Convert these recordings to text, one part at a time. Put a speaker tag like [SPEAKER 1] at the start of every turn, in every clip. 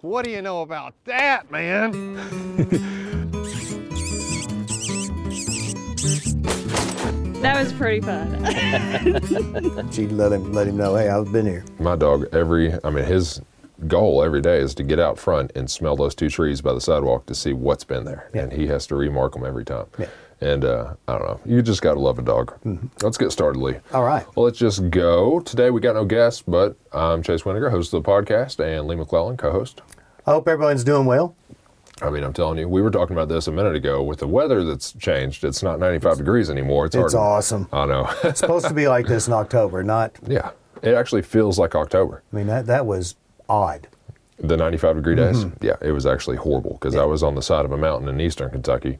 [SPEAKER 1] What do you know about that, man?
[SPEAKER 2] That was pretty fun.
[SPEAKER 3] She'd let him let him know, hey, I've been here.
[SPEAKER 4] My dog, every, I mean, his goal every day is to get out front and smell those two trees by the sidewalk to see what's been there.
[SPEAKER 3] Yeah.
[SPEAKER 4] And he has to remark them every time.
[SPEAKER 3] Yeah.
[SPEAKER 4] And uh, I don't know, you just got to love a dog. Let's get started, Lee.
[SPEAKER 3] All right.
[SPEAKER 4] Well, let's just go. Today we got no guests, but I'm Chase Wininger, host of the podcast, and Lee McClellan, co host.
[SPEAKER 3] I hope everyone's doing well.
[SPEAKER 4] I mean, I'm telling you, we were talking about this a minute ago with the weather that's changed. It's not 95 degrees anymore. It's,
[SPEAKER 3] It's
[SPEAKER 4] hard.
[SPEAKER 3] awesome.
[SPEAKER 4] I know.
[SPEAKER 3] It's supposed to be like this in October, not
[SPEAKER 4] yeah. It actually feels like October.
[SPEAKER 3] I mean that that was odd.
[SPEAKER 4] The 95 degree days?
[SPEAKER 3] Mm-hmm.
[SPEAKER 4] Yeah, it was actually horrible because I was on the side of a mountain in eastern Kentucky.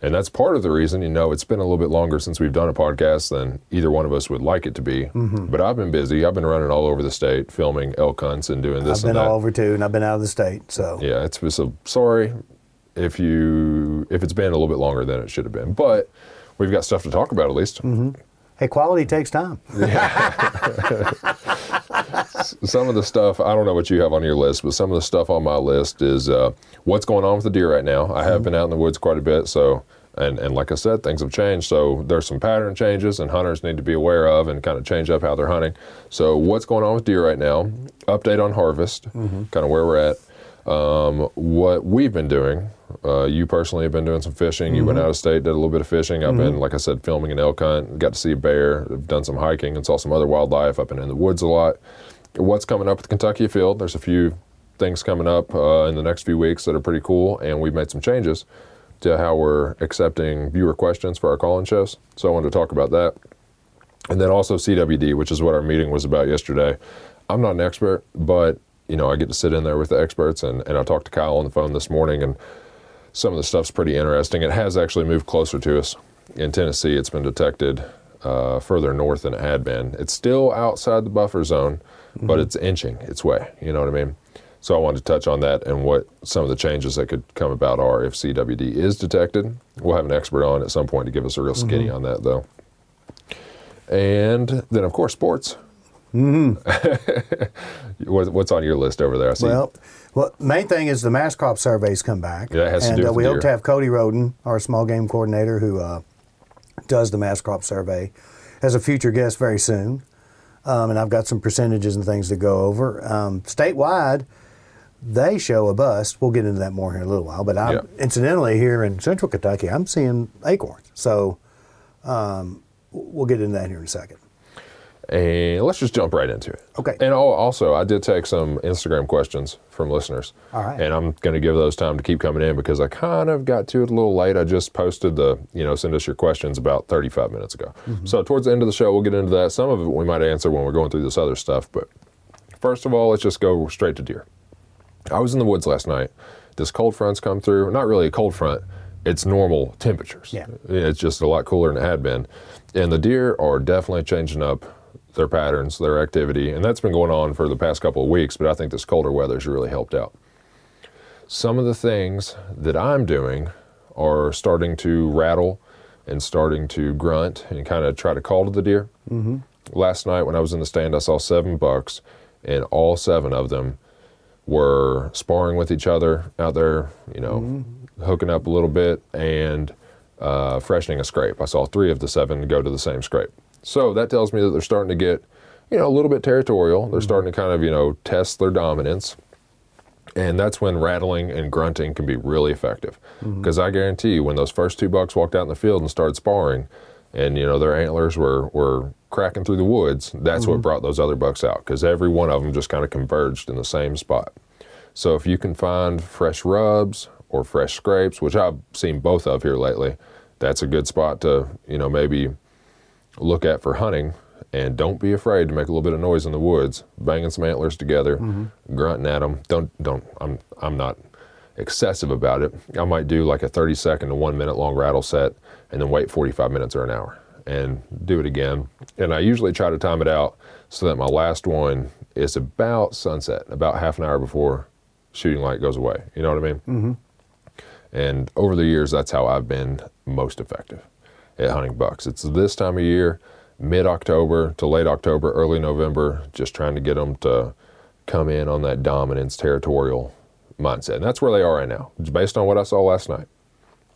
[SPEAKER 4] And that's part of the reason, you know, it's been a little bit longer since we've done a podcast than either one of us would like it to be.
[SPEAKER 3] Mm-hmm.
[SPEAKER 4] But I've been busy. I've been running all over the state, filming elk hunts and doing this
[SPEAKER 3] I've been all over too, and I've been out of the state. So
[SPEAKER 4] Yeah, it's so sorry if you if it's been a little bit longer than it should have been. But we've got stuff to talk about at least.
[SPEAKER 3] Mm-hmm. hey, quality takes time.
[SPEAKER 4] some of the stuff I don't know what you have on your list, but some of the stuff on my list is uh, what's going on with the deer right now. I have been out in the woods quite a bit, so and and like I said, things have changed. So there's some pattern changes, and hunters need to be aware of and kind of change up how they're hunting. So what's going on with deer right now? Update on harvest, kind of where we're at. Um, what we've been doing. Uh, you personally have been doing some fishing. You went out of state, did a little bit of fishing. I've been, like I said, filming an elk hunt. Got to see a bear. I've done some hiking and saw some other wildlife. I've been in the woods a lot. What's coming up at the Kentucky Afield? There's a few things coming up uh, in the next few weeks that are pretty cool, and we've made some changes to how we're accepting viewer questions for our call-in shows. So I wanted to talk about that. And then also CWD, which is what our meeting was about yesterday. I'm not an expert, but you know, I get to sit in there with the experts and, and I talked to Kyle on the phone this morning and some of the stuff's pretty interesting. It has actually moved closer to us. In Tennessee, it's been detected uh, further north than it had been. It's still outside the buffer zone, but it's inching its way. You know what I mean? So I wanted to touch on that and what some of the changes that could come about are if CWD is detected. We'll have an expert on at some point to give us a real skinny on that, though. And then, of course, sports. Mm-hmm. what's on your list over there? I see.
[SPEAKER 3] Well, well, main thing is the mast crop surveys come back.
[SPEAKER 4] Yeah, it has to
[SPEAKER 3] and
[SPEAKER 4] do
[SPEAKER 3] uh, we
[SPEAKER 4] the
[SPEAKER 3] hope to have Cody Rhoden, our small game coordinator, who uh, does the mast crop survey, as a future guest very soon. Um, and I've got some percentages and things to go over. Um, statewide, they show a bust. We'll get into that more here in a little while. But I,
[SPEAKER 4] Yeah.
[SPEAKER 3] incidentally, here in Central Kentucky, I'm seeing acorns. So um, we'll get into that here in a second.
[SPEAKER 4] And let's just jump right into it.
[SPEAKER 3] Okay.
[SPEAKER 4] And also, I did take some Instagram questions from listeners.
[SPEAKER 3] All right.
[SPEAKER 4] And I'm going to give those time to keep coming in because I kind of got to it a little late. I just posted the, you know, send us your questions about 35 minutes ago.
[SPEAKER 3] Mm-hmm.
[SPEAKER 4] So towards the end of the show, we'll get into that. Some of it we might answer when we're going through this other stuff. But first of all, let's just go straight to deer. I was in the woods last night. This cold front's come through. Not really a cold front. It's normal temperatures.
[SPEAKER 3] Yeah.
[SPEAKER 4] It's just a lot cooler than it had been. And the deer are definitely changing up their patterns, their activity. And that's been going on for the past couple of weeks, but I think this colder weather's really helped out. Some of the things that I'm doing are starting to rattle and starting to grunt and kind of try to call to the deer. Mm-hmm. Last night when I was in the stand, I saw seven bucks, and all seven of them were sparring with each other out there, you know, hooking up a little bit and uh, freshening a scrape. I saw three of the seven go to the same scrape. So that tells me that they're starting to get, you know, a little bit territorial. They're starting to kind of, you know, test their dominance. And that's when rattling and grunting can be really effective. Because I guarantee you, when those first two bucks walked out in the field and started sparring, and you know their antlers were were cracking through the woods, that's what mm-hmm. brought those other bucks out. Because every one of them just kind of converged in the same spot. So if you can find fresh rubs or fresh scrapes, which I've seen both of here lately, that's a good spot to you know maybe look at for hunting. And don't be afraid to make a little bit of noise in the woods, banging some antlers together, mm-hmm. grunting at them. Don't don't. I'm I'm not excessive about it. I might do like a 30 second to one minute long rattle set, and then wait 45 minutes or an hour, and do it again. And I usually try to time it out so that my last one is about sunset, about half an hour before shooting light goes away. You know what I mean? Mm-hmm. And over the years, that's how I've been most effective at hunting bucks. It's this time of year, mid October to late October, early November, just trying to get them to come in on that dominance territorial mindset. And that's where they are right now, based on what I saw last night.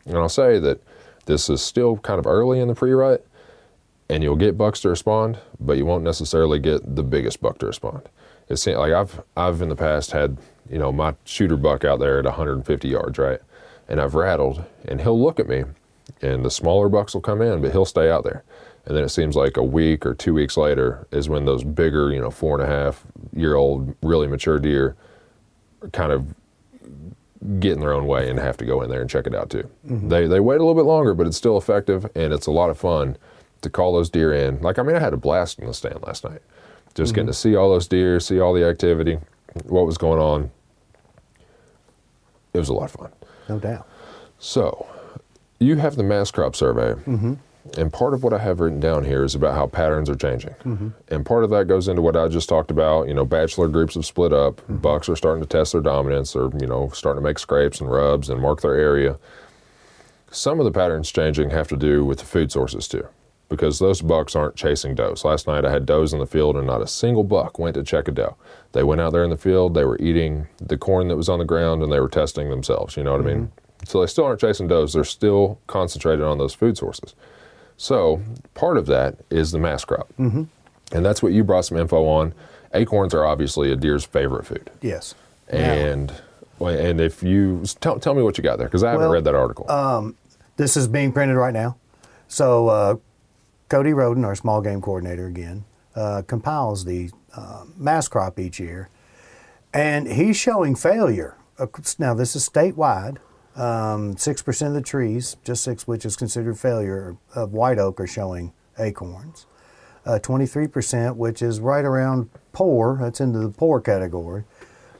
[SPEAKER 4] And I'll say that this is still kind of early in the pre rut, and you'll get bucks to respond, but you won't necessarily get the biggest buck to respond. It seems like I've I've in the past had you know my shooter buck out there at 150 yards, right, and I've rattled, and he'll look at me, and the smaller bucks will come in, but he'll stay out there. And then it seems like a week or two weeks later is when those bigger, you know, four and a half year old, really mature deer kind of get in their own way and have to go in there and check it out too. Mm-hmm. They they wait a little bit longer, but it's still effective and it's a lot of fun to call those deer in. Like I mean, I had a blast in the stand last night, just getting to mm-hmm. see all those deer, see all the activity, what was going on. It was a lot of fun.
[SPEAKER 3] No doubt.
[SPEAKER 4] So, you have the mast crop survey, mm-hmm. and part of what I have written down here is about how patterns are changing. Mm-hmm. And part of that goes into what I just talked about. You know, bachelor groups have split up. Bucks are starting to test their dominance. They're you know starting to make scrapes and rubs and mark their area. Some of the patterns changing have to do with the food sources too, because those bucks aren't chasing does. Last night I had does in the field, and not a single buck went to check a doe. They went out there in the field. They were eating the corn that was on the ground, and they were testing themselves. You know what I mean? So they still aren't chasing does. They're still concentrated on those food sources. So part of that is the mast crop, mm-hmm. and that's what you brought some info on. Acorns are obviously a deer's favorite food,
[SPEAKER 3] Yes.
[SPEAKER 4] and well, and if you tell, tell me what you got there because I haven't
[SPEAKER 3] Well,
[SPEAKER 4] read that article.
[SPEAKER 3] Um, This is being printed right now. So uh, Cody Rhoden, our small game coordinator again, uh, compiles the uh, mast crop each year, and he's showing failure. Now this is statewide. Um, Six percent of the trees, just six, which is considered failure of white oak, are showing acorns. Uh, Twenty-three percent, which is right around poor. That's into the poor category.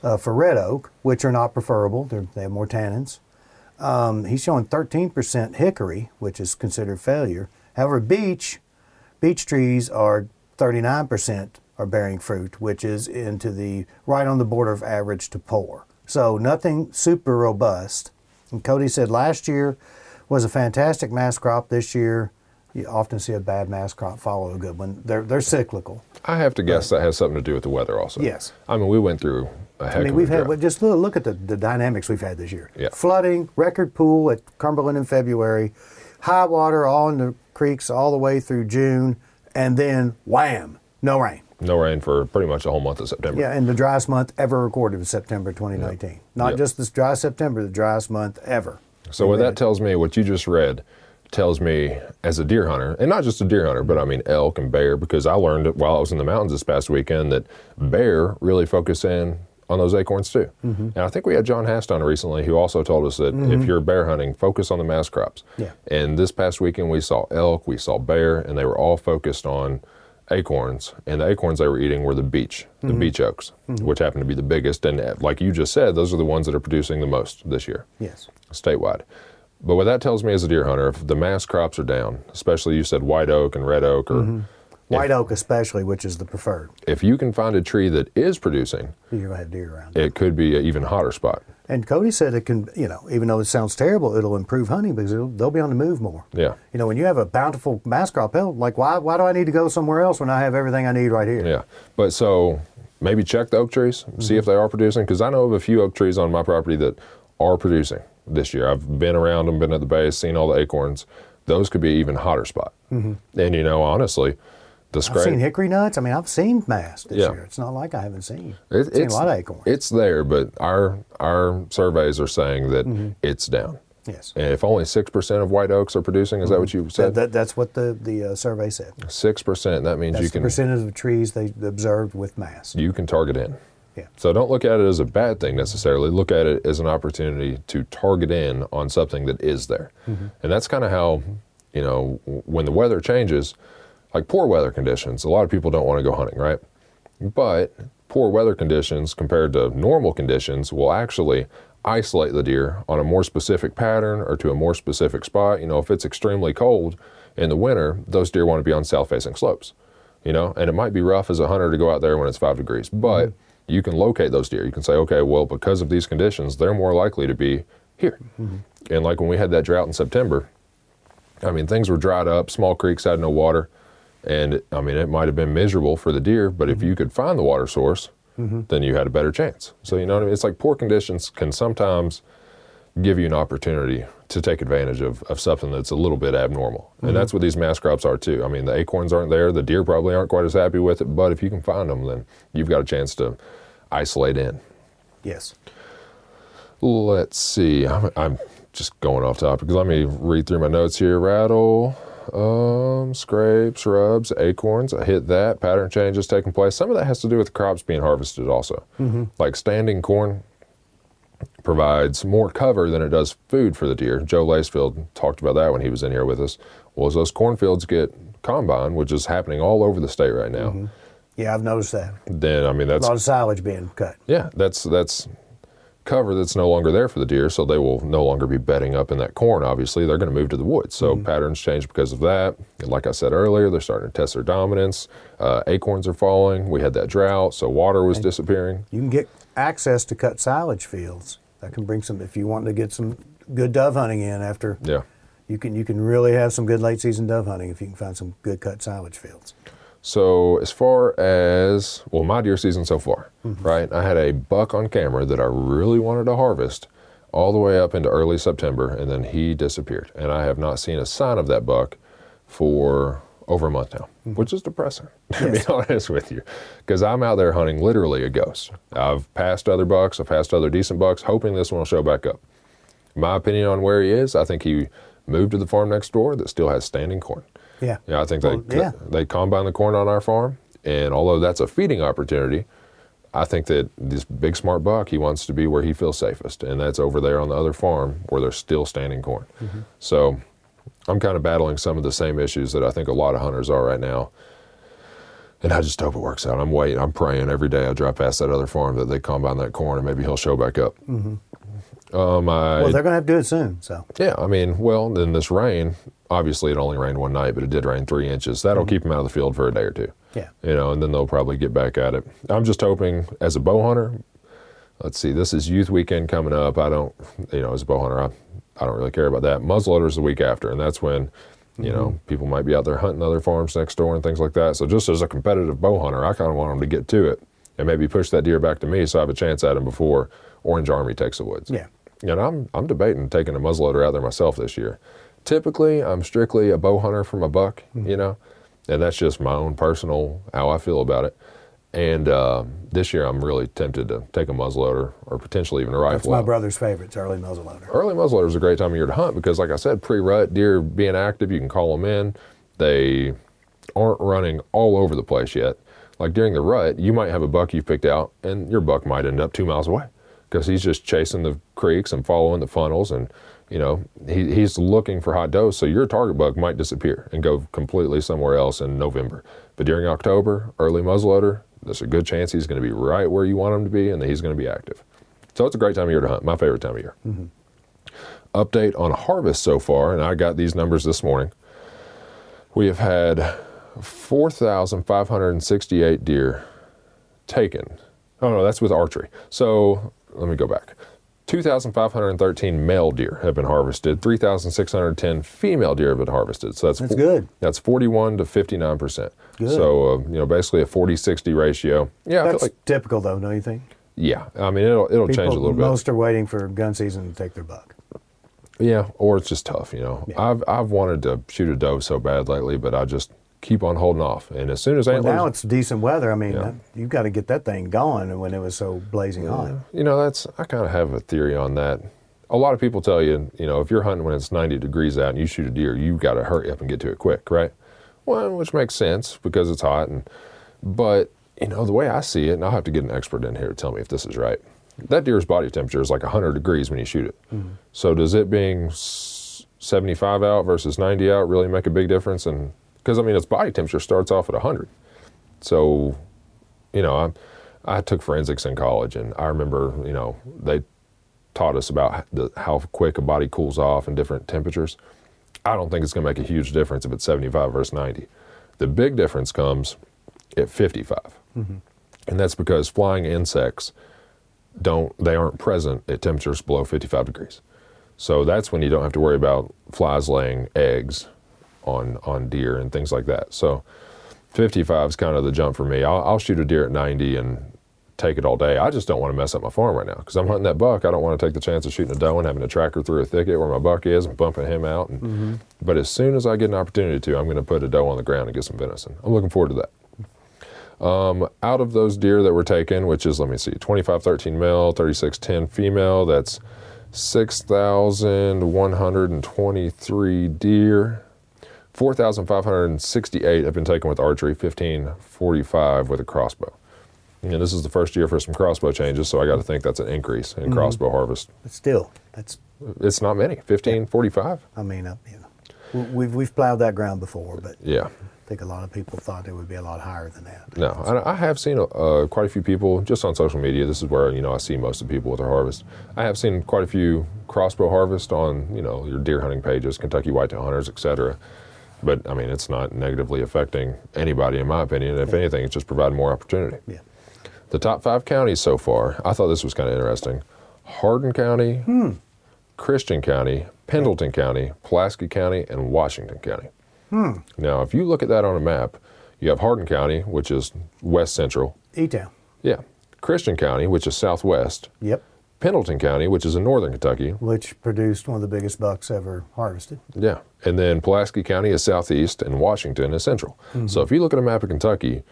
[SPEAKER 3] Uh, for red oak, which are not preferable, They're, they have more tannins. Um, he's showing 13% hickory, which is considered failure. However, beech, beech trees are 39% are bearing fruit, which is into the right on the border of average to poor. So nothing super robust. And Cody said last year was a fantastic mast crop. This year, you often see a bad mast crop follow a good one. They're they're cyclical.
[SPEAKER 4] I have to guess that has something to do with the weather also.
[SPEAKER 3] Yes.
[SPEAKER 4] I mean, we went through a heck
[SPEAKER 3] I mean, we've had well, just look, look at the, the dynamics we've had this year.
[SPEAKER 4] Yeah.
[SPEAKER 3] Flooding, record pool at Cumberland in February, high water all in the creeks all the way through June, and then wham, no rain.
[SPEAKER 4] no rain for pretty much the whole month of September.
[SPEAKER 3] Yeah, and the driest month ever recorded was September 2019. Not
[SPEAKER 4] Yep.
[SPEAKER 3] just this dry September, the driest month ever.
[SPEAKER 4] So what that tells me, what you just read, tells me as a deer hunter, and not just a deer hunter, but I mean elk and bear, because I learned it while I was in the mountains this past weekend that bear really focus in on those acorns too. Mm-hmm. And I think we had John Hast on recently who also told us that if mm-hmm. you're bear hunting, focus on the mast crops.
[SPEAKER 3] Yeah.
[SPEAKER 4] And this past weekend we saw elk, we saw bear, and they were all focused on acorns. And the acorns they were eating were the beech, the mm-hmm. beech oaks, which happen to be the biggest. And uh, like you just said, those are the ones that are producing the most this year
[SPEAKER 3] Yes.
[SPEAKER 4] statewide. But what that tells me as a deer hunter, if the mast crops are down, especially you said white oak and red oak, or
[SPEAKER 3] White oak, especially, which is the preferred.
[SPEAKER 4] if you can find a tree that is producing,
[SPEAKER 3] You're to have deer around.
[SPEAKER 4] it could be an even hotter spot.
[SPEAKER 3] And Cody said it can, you know, even though it sounds terrible, it'll improve hunting because it'll, they'll be on the move more.
[SPEAKER 4] Yeah.
[SPEAKER 3] You know, when you have a bountiful mast crop, hell, like why why do I need to go somewhere else when I have everything I need right here?
[SPEAKER 4] Yeah. But so maybe check the oak trees, see if they are producing, because I know of a few oak trees on my property that are producing this year. I've been around them, been at the base, seen all the acorns. Those could be an even hotter spot. Mm-hmm. And you know, honestly,
[SPEAKER 3] I've seen hickory nuts. I mean, I've seen mast this
[SPEAKER 4] Yeah.
[SPEAKER 3] year. It's not like I haven't seen.
[SPEAKER 4] It-
[SPEAKER 3] I've seen a lot of acorns.
[SPEAKER 4] It's there, but our our surveys are saying that
[SPEAKER 3] Mm-hmm.
[SPEAKER 4] it's down.
[SPEAKER 3] yes.
[SPEAKER 4] And if only six percent of white oaks are producing, is that what you said?
[SPEAKER 3] that, that's what the, the uh, survey said.
[SPEAKER 4] Six percent. That means
[SPEAKER 3] That's
[SPEAKER 4] you
[SPEAKER 3] the
[SPEAKER 4] can
[SPEAKER 3] percentage of trees they observed with mast.
[SPEAKER 4] you can target in.
[SPEAKER 3] Yeah.
[SPEAKER 4] So don't look at it as a bad thing necessarily. Look at it as an opportunity to target in on something that is there.
[SPEAKER 3] Mm-hmm.
[SPEAKER 4] And that's kind of how, you know, when the weather changes, like poor weather conditions, a lot of people don't want to go hunting, right? But poor weather conditions compared to normal conditions will actually isolate the deer on a more specific pattern or to a more specific spot. You know, if it's extremely cold in the winter, those deer want to be on south facing slopes you know? And it might be rough as a hunter to go out there when it's five degrees mm-hmm. but you can locate those deer. You can say okay well because of these conditions they're more likely to be here. Mm-hmm. And like when we had that drought in september i mean things were dried up small creeks had no water and i mean it might have been miserable for the deer but if mm-hmm. you could find the water source mm-hmm. then you had a better chance. So you know what I mean? It's like poor conditions can sometimes give you an opportunity to take advantage of, of something that's a little bit abnormal. And mm-hmm. that's what these mast crops are too. I mean, the acorns aren't there, the deer probably aren't quite as happy with it, but if you can find them, then you've got a chance to isolate in.
[SPEAKER 3] Yes.
[SPEAKER 4] Let's see. I'm, I'm just going off topic. Because let me read through my notes here. Rattle, um, scrapes, rubs, acorns. I hit that. Pattern changes taking place. Some of that has to do with crops being harvested also. Like standing corn provides more cover than it does food for the deer. Joe Lacefield talked about that when he was in here with us. Was those cornfields get combine, which is happening all over the state right now.
[SPEAKER 3] Yeah, I've noticed that.
[SPEAKER 4] Then I mean that's A
[SPEAKER 3] lot of silage being cut.
[SPEAKER 4] yeah, that's that's cover that's no longer there for the deer, so they will no longer be bedding up in that corn. Obviously, they're going to move to the woods. So patterns change because of that. And like I said earlier, they're starting to test their dominance. Uh, acorns are falling. We had that drought, so water was disappearing.
[SPEAKER 3] You can get access to cut silage fields. That can bring some if you want to get some good dove hunting in after.
[SPEAKER 4] Yeah.
[SPEAKER 3] You can you can really have some good late season dove hunting if you can find some good cut silage fields.
[SPEAKER 4] So as far as well, my deer season so far, mm-hmm. right? I had a buck on camera that I really wanted to harvest all the way up into early September, and then he disappeared, and I have not seen a sign of that buck for over a month now, mm-hmm. which is depressing to be honest with you, because I'm out there hunting literally a ghost. I've passed other bucks, I've passed other decent bucks, hoping this one will show back up. My opinion on where he is, I think he moved to the farm next door that still has standing corn.
[SPEAKER 3] Yeah.
[SPEAKER 4] Yeah, I think they
[SPEAKER 3] Well, yeah.
[SPEAKER 4] they combine the corn on our farm, and although that's a feeding opportunity, I think that this big smart buck he wants to be where he feels safest, and that's over there on the other farm where there's still standing corn.
[SPEAKER 3] Mm-hmm.
[SPEAKER 4] So I'm kind of battling some of the same issues that I think a lot of hunters are right now. And I just hope it works out. I'm waiting. I'm praying every day I drive past that other farm that they combine that corn and maybe he'll show back up. Um, I,
[SPEAKER 3] Well, they're going to have to do it soon. So
[SPEAKER 4] yeah, I mean, well, then this rain, obviously it only rained one night, but it did rain three inches. That'll keep them out of the field for a day or two.
[SPEAKER 3] Yeah.
[SPEAKER 4] You know, and then they'll probably get back at it. I'm just hoping as a bow hunter, let's see, this is youth weekend coming up. I don't, you know, as a bow hunter, I, I don't really care about that. Muzzleloader's the week after, and that's when, you know, people might be out there hunting other farms next door and things like that. So just as a competitive bow hunter, I kind of want them to get to it and maybe push that deer back to me so I have a chance at him before Orange Army takes the woods.
[SPEAKER 3] yeah,
[SPEAKER 4] And I'm I'm debating taking a muzzleloader out there myself this year. Typically, I'm strictly a bow hunter for my buck, you know, and that's just my own personal how I feel about it. And uh, this year, I'm really tempted to take a muzzleloader or potentially even a rifle.
[SPEAKER 3] that's my
[SPEAKER 4] out.
[SPEAKER 3] brother's favorite. It's early muzzleloader.
[SPEAKER 4] Early muzzleloader is a great time of year to hunt because, like I said, pre-rut deer being active, you can call them in. They aren't running all over the place yet. Like during the rut, you might have a buck you've picked out, and your buck might end up two miles away because he's just chasing the creeks and following the funnels, and you know he, he's looking for hot does. So your target buck might disappear and go completely somewhere else in November. But during October, early muzzleloader, there's a good chance he's going to be right where you want him to be, and that he's going to be active. So it's a great time of year to hunt. My favorite time of year mm-hmm. update on harvest so far, and I got these numbers this morning. We have had 4,568 deer taken. Oh, no, that's with archery. So let me go back. 2,513 male deer have been harvested. 3,610 female deer have been harvested. So that's
[SPEAKER 3] That's good.
[SPEAKER 4] That's 41 to 59 percent.
[SPEAKER 3] Good.
[SPEAKER 4] So uh, you know, basically a 40-60 ratio. Yeah,
[SPEAKER 3] That's
[SPEAKER 4] like
[SPEAKER 3] typical, though, don't you think?
[SPEAKER 4] yeah. I mean, it'll it'll
[SPEAKER 3] People,
[SPEAKER 4] change a little bit.
[SPEAKER 3] Most are waiting for gun season to take their buck.
[SPEAKER 4] Yeah, or it's just tough, you know. I've I've wanted to shoot a doe so bad lately, but I just keep on holding off. And as soon as
[SPEAKER 3] Well,
[SPEAKER 4] antlers,
[SPEAKER 3] now it's decent weather. I mean,
[SPEAKER 4] Yeah.
[SPEAKER 3] you've got to get that thing going when it was so blazing hot.
[SPEAKER 4] you know, that's I kind of have a theory on that. A lot of people tell you, you know, if you're hunting when it's 90 degrees out and you shoot a deer, you've got to hurry up and get to it quick, right? Well, which makes sense because it's hot, and but you know the way I see it, and I'll have to get an expert in here to tell me if this is right. That deer's body temperature is like 100 degrees when you shoot it. Mm-hmm. So does it being 75 out versus 90 out really make a big difference? And because I mean, its body temperature starts off at 100. So, you know, I, I took forensics in college, and I remember, you know, they taught us about the, how quick a body cools off in different temperatures. I don't think it's going to make a huge difference if it's 75 versus 90. The big difference comes at 55, mm-hmm. and that's because flying insects don't they aren't present at temperatures below 55 degrees. So that's when you don't have to worry about flies laying eggs on on deer and things like that. So 55 is kind of the jump for me. I'll, I'll shoot a deer at 90 and take it all day. I just don't want to mess up my farm right now because I'm hunting that buck. I don't want to take the chance of shooting a doe and having a tracker through a thicket where my buck is and bumping him out. And,
[SPEAKER 3] Mm-hmm.
[SPEAKER 4] But as soon as I get an opportunity to, I'm going to put a doe on the ground and get some venison. I'm looking forward to that. Um, out of those deer that were taken, which is, let me see, 2513 male, 3610 female, that's 6,123 deer. 4,568 have been taken with archery, 1545 with a crossbow. And this is the first year for some crossbow changes, so I got to think that's an increase in crossbow harvest.
[SPEAKER 3] But still, that's,
[SPEAKER 4] It's not many, 1545.
[SPEAKER 3] I mean, uh, you know, we- we've, we've plowed that ground before, but
[SPEAKER 4] Yeah.
[SPEAKER 3] I think a lot of people thought it would be a lot higher than that.
[SPEAKER 4] No, I, I have seen uh, quite a few people just on social media. This is where you know I see most of the people with their harvest. I have seen quite a few crossbow harvest on you know your deer hunting pages, Kentucky Whitetail Hunters, etc. But I mean, it's not negatively affecting anybody, in my opinion. If anything, it's just providing more opportunity.
[SPEAKER 3] Yeah.
[SPEAKER 4] The top five counties so far, I thought this was kind of interesting. Hardin County, hmm. Christian County, Pendleton County, Pulaski County, and Washington County. Hmm. Now, if you look at that on a map, you have Hardin County, which is west central.
[SPEAKER 3] E-Town.
[SPEAKER 4] Yeah. Christian County, which is southwest.
[SPEAKER 3] Yep.
[SPEAKER 4] Pendleton County, which is in northern Kentucky.
[SPEAKER 3] Which produced one of the biggest bucks ever harvested.
[SPEAKER 4] Yeah. And then Pulaski County is southeast, and Washington is central. Mm-hmm. So if you look at a map of Kentucky,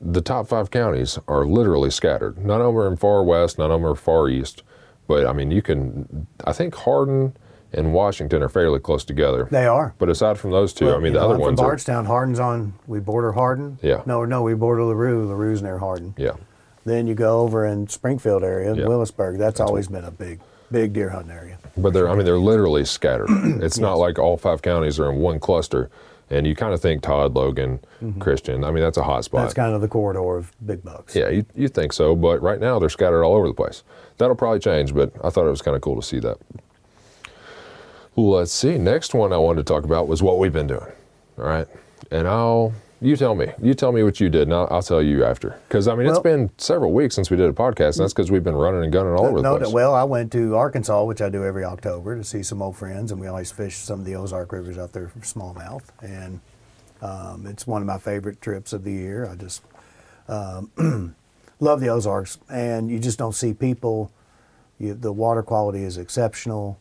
[SPEAKER 4] the top five counties are literally scattered. None of them are in far west, none of them are far east. But I mean, you can, I think Hardin and Washington are fairly close together.
[SPEAKER 3] They are.
[SPEAKER 4] But aside from those two,
[SPEAKER 3] Well,
[SPEAKER 4] I mean, the
[SPEAKER 3] know,
[SPEAKER 4] other
[SPEAKER 3] I'm
[SPEAKER 4] ones
[SPEAKER 3] from
[SPEAKER 4] are.
[SPEAKER 3] Bardstown. Hardin's on. We border Hardin.
[SPEAKER 4] Yeah.
[SPEAKER 3] No, no, we border Larue. Larue's near Hardin.
[SPEAKER 4] Yeah.
[SPEAKER 3] Then you go over in Springfield area,
[SPEAKER 4] Yeah.
[SPEAKER 3] Willisburg. That's always been a big, big deer hunting area.
[SPEAKER 4] But they're, I mean, they're literally scattered. it's not like all five counties are in one cluster. And you kind of think Todd, Logan, Christian. I mean, that's a hot spot.
[SPEAKER 3] Mm-hmm. That's kind of the corridor of big bucks.
[SPEAKER 4] Yeah, you, you think so, but right now they're scattered all over the place. That'll probably change, but I thought it was kind of cool to see that. Let's see. Next one I wanted to talk about was what we've been doing. All right. And I'll, you tell me. You tell me what you did, and I'll, I'll tell you after. Because, I mean,
[SPEAKER 3] Well-
[SPEAKER 4] it's been several weeks since we did a podcast, and that's because we've been running and gunning all over the place.
[SPEAKER 3] well, I went to Arkansas, which I do every October, to see some old friends, and we always fish some of the Ozark rivers out there for smallmouth. And um, it's one of my favorite trips of the year. I just um, love the Ozarks, and you just don't see people. You, the water quality is exceptional.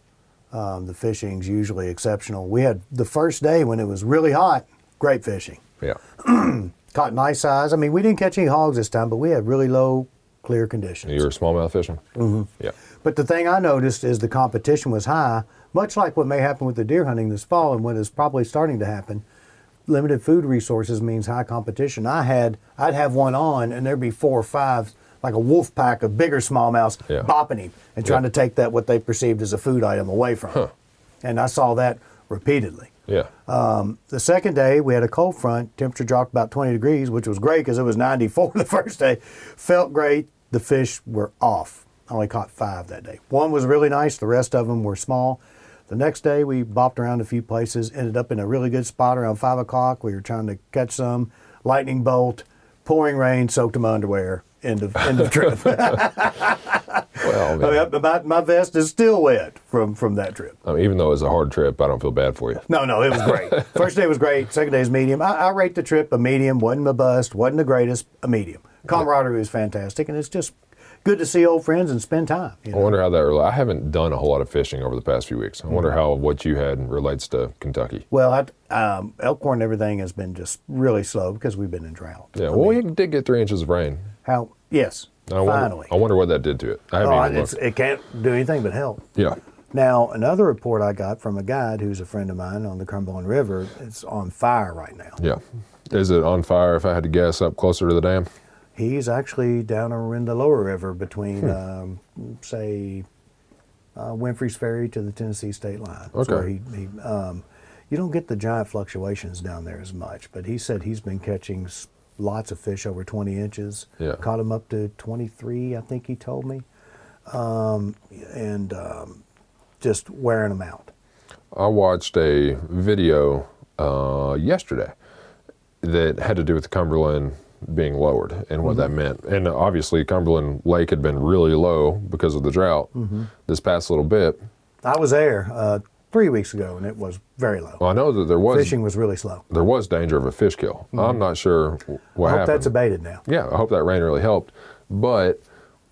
[SPEAKER 3] Um, the fishing's usually exceptional. We had the first day when it was really hot, great fishing.
[SPEAKER 4] Yeah.
[SPEAKER 3] Caught nice size. I mean, we didn't catch any hogs this time, but we had really low, clear conditions.
[SPEAKER 4] You were smallmouth fishing? Mm-hmm. Yeah.
[SPEAKER 3] But the thing I noticed is the competition was high, much like what may happen with the deer hunting this fall and what is probably starting to happen. Limited food resources means high competition. I had I'd have one on and there'd be four or five like a wolf pack of bigger smallmouths
[SPEAKER 4] Yeah.
[SPEAKER 3] bopping him and trying
[SPEAKER 4] Yeah.
[SPEAKER 3] to take that what they perceived as a food item away from him. And I saw that repeatedly.
[SPEAKER 4] Yeah.
[SPEAKER 3] Um, the second day, we had a cold front. Temperature dropped about 20 degrees, which was great because it was 94 the first day. Felt great. The fish were off. I only caught five that day. One was really nice. The rest of them were small. The next day, we bopped around a few places. Ended up in a really good spot around five o'clock. We were trying to catch some. Lightning bolt, pouring rain, soaked in my underwear. End of end of trip.
[SPEAKER 4] well,
[SPEAKER 3] I mean, my, my vest is still wet from from that trip.
[SPEAKER 4] I mean, even though it was a hard trip, I don't feel bad for you.
[SPEAKER 3] No, no, it was great. First day was great. Second day was medium. I, I rate the trip a medium. wasn't a bust. wasn't the greatest. A medium. Camaraderie was fantastic, and it's just good to see old friends and spend time. You
[SPEAKER 4] I wonder how that. I haven't done a whole lot of fishing over the past few weeks. I wonder how what you had relates to Kentucky.
[SPEAKER 3] Well, I, um, Elkhorn everything has been just really slow because we've been in drought.
[SPEAKER 4] Yeah,
[SPEAKER 3] I
[SPEAKER 4] well,
[SPEAKER 3] mean,
[SPEAKER 4] we did get three inches of rain.
[SPEAKER 3] how? Yes,
[SPEAKER 4] I wonder,
[SPEAKER 3] finally.
[SPEAKER 4] I wonder what that did to it. I haven't
[SPEAKER 3] Oh,
[SPEAKER 4] even
[SPEAKER 3] it's,
[SPEAKER 4] looked.
[SPEAKER 3] it can't do anything but help.
[SPEAKER 4] Yeah.
[SPEAKER 3] Now, another report I got from a guide who's a friend of mine on the Cumberland River, it's on fire right now.
[SPEAKER 4] Yeah. Is it on fire? If I had to guess, up closer to the dam.
[SPEAKER 3] He's actually down in the lower river between,
[SPEAKER 4] Hmm.
[SPEAKER 3] um, say, uh, Winfrey's Ferry to the Tennessee state line.
[SPEAKER 4] Okay.
[SPEAKER 3] he, he, um, you don't get the giant fluctuations down there as much, but he said he's been catching lots of fish over 20 inches.
[SPEAKER 4] Yeah.
[SPEAKER 3] Caught him up to 23, I think he told me, um, and um, just wearing them out.
[SPEAKER 4] I watched a video uh, yesterday that had to do with Cumberland being lowered and what that
[SPEAKER 3] Mm-hmm.
[SPEAKER 4] meant. And obviously, Cumberland Lake had been really low because of the drought
[SPEAKER 3] Mm-hmm.
[SPEAKER 4] this past little bit.
[SPEAKER 3] I was there uh, three weeks ago, and it was very low.
[SPEAKER 4] Well, I know that there was
[SPEAKER 3] Fishing was really slow.
[SPEAKER 4] there was danger of a fish kill. I'm not sure wh- what
[SPEAKER 3] I hope
[SPEAKER 4] happened.
[SPEAKER 3] that's abated now.
[SPEAKER 4] yeah, I hope that rain really helped. But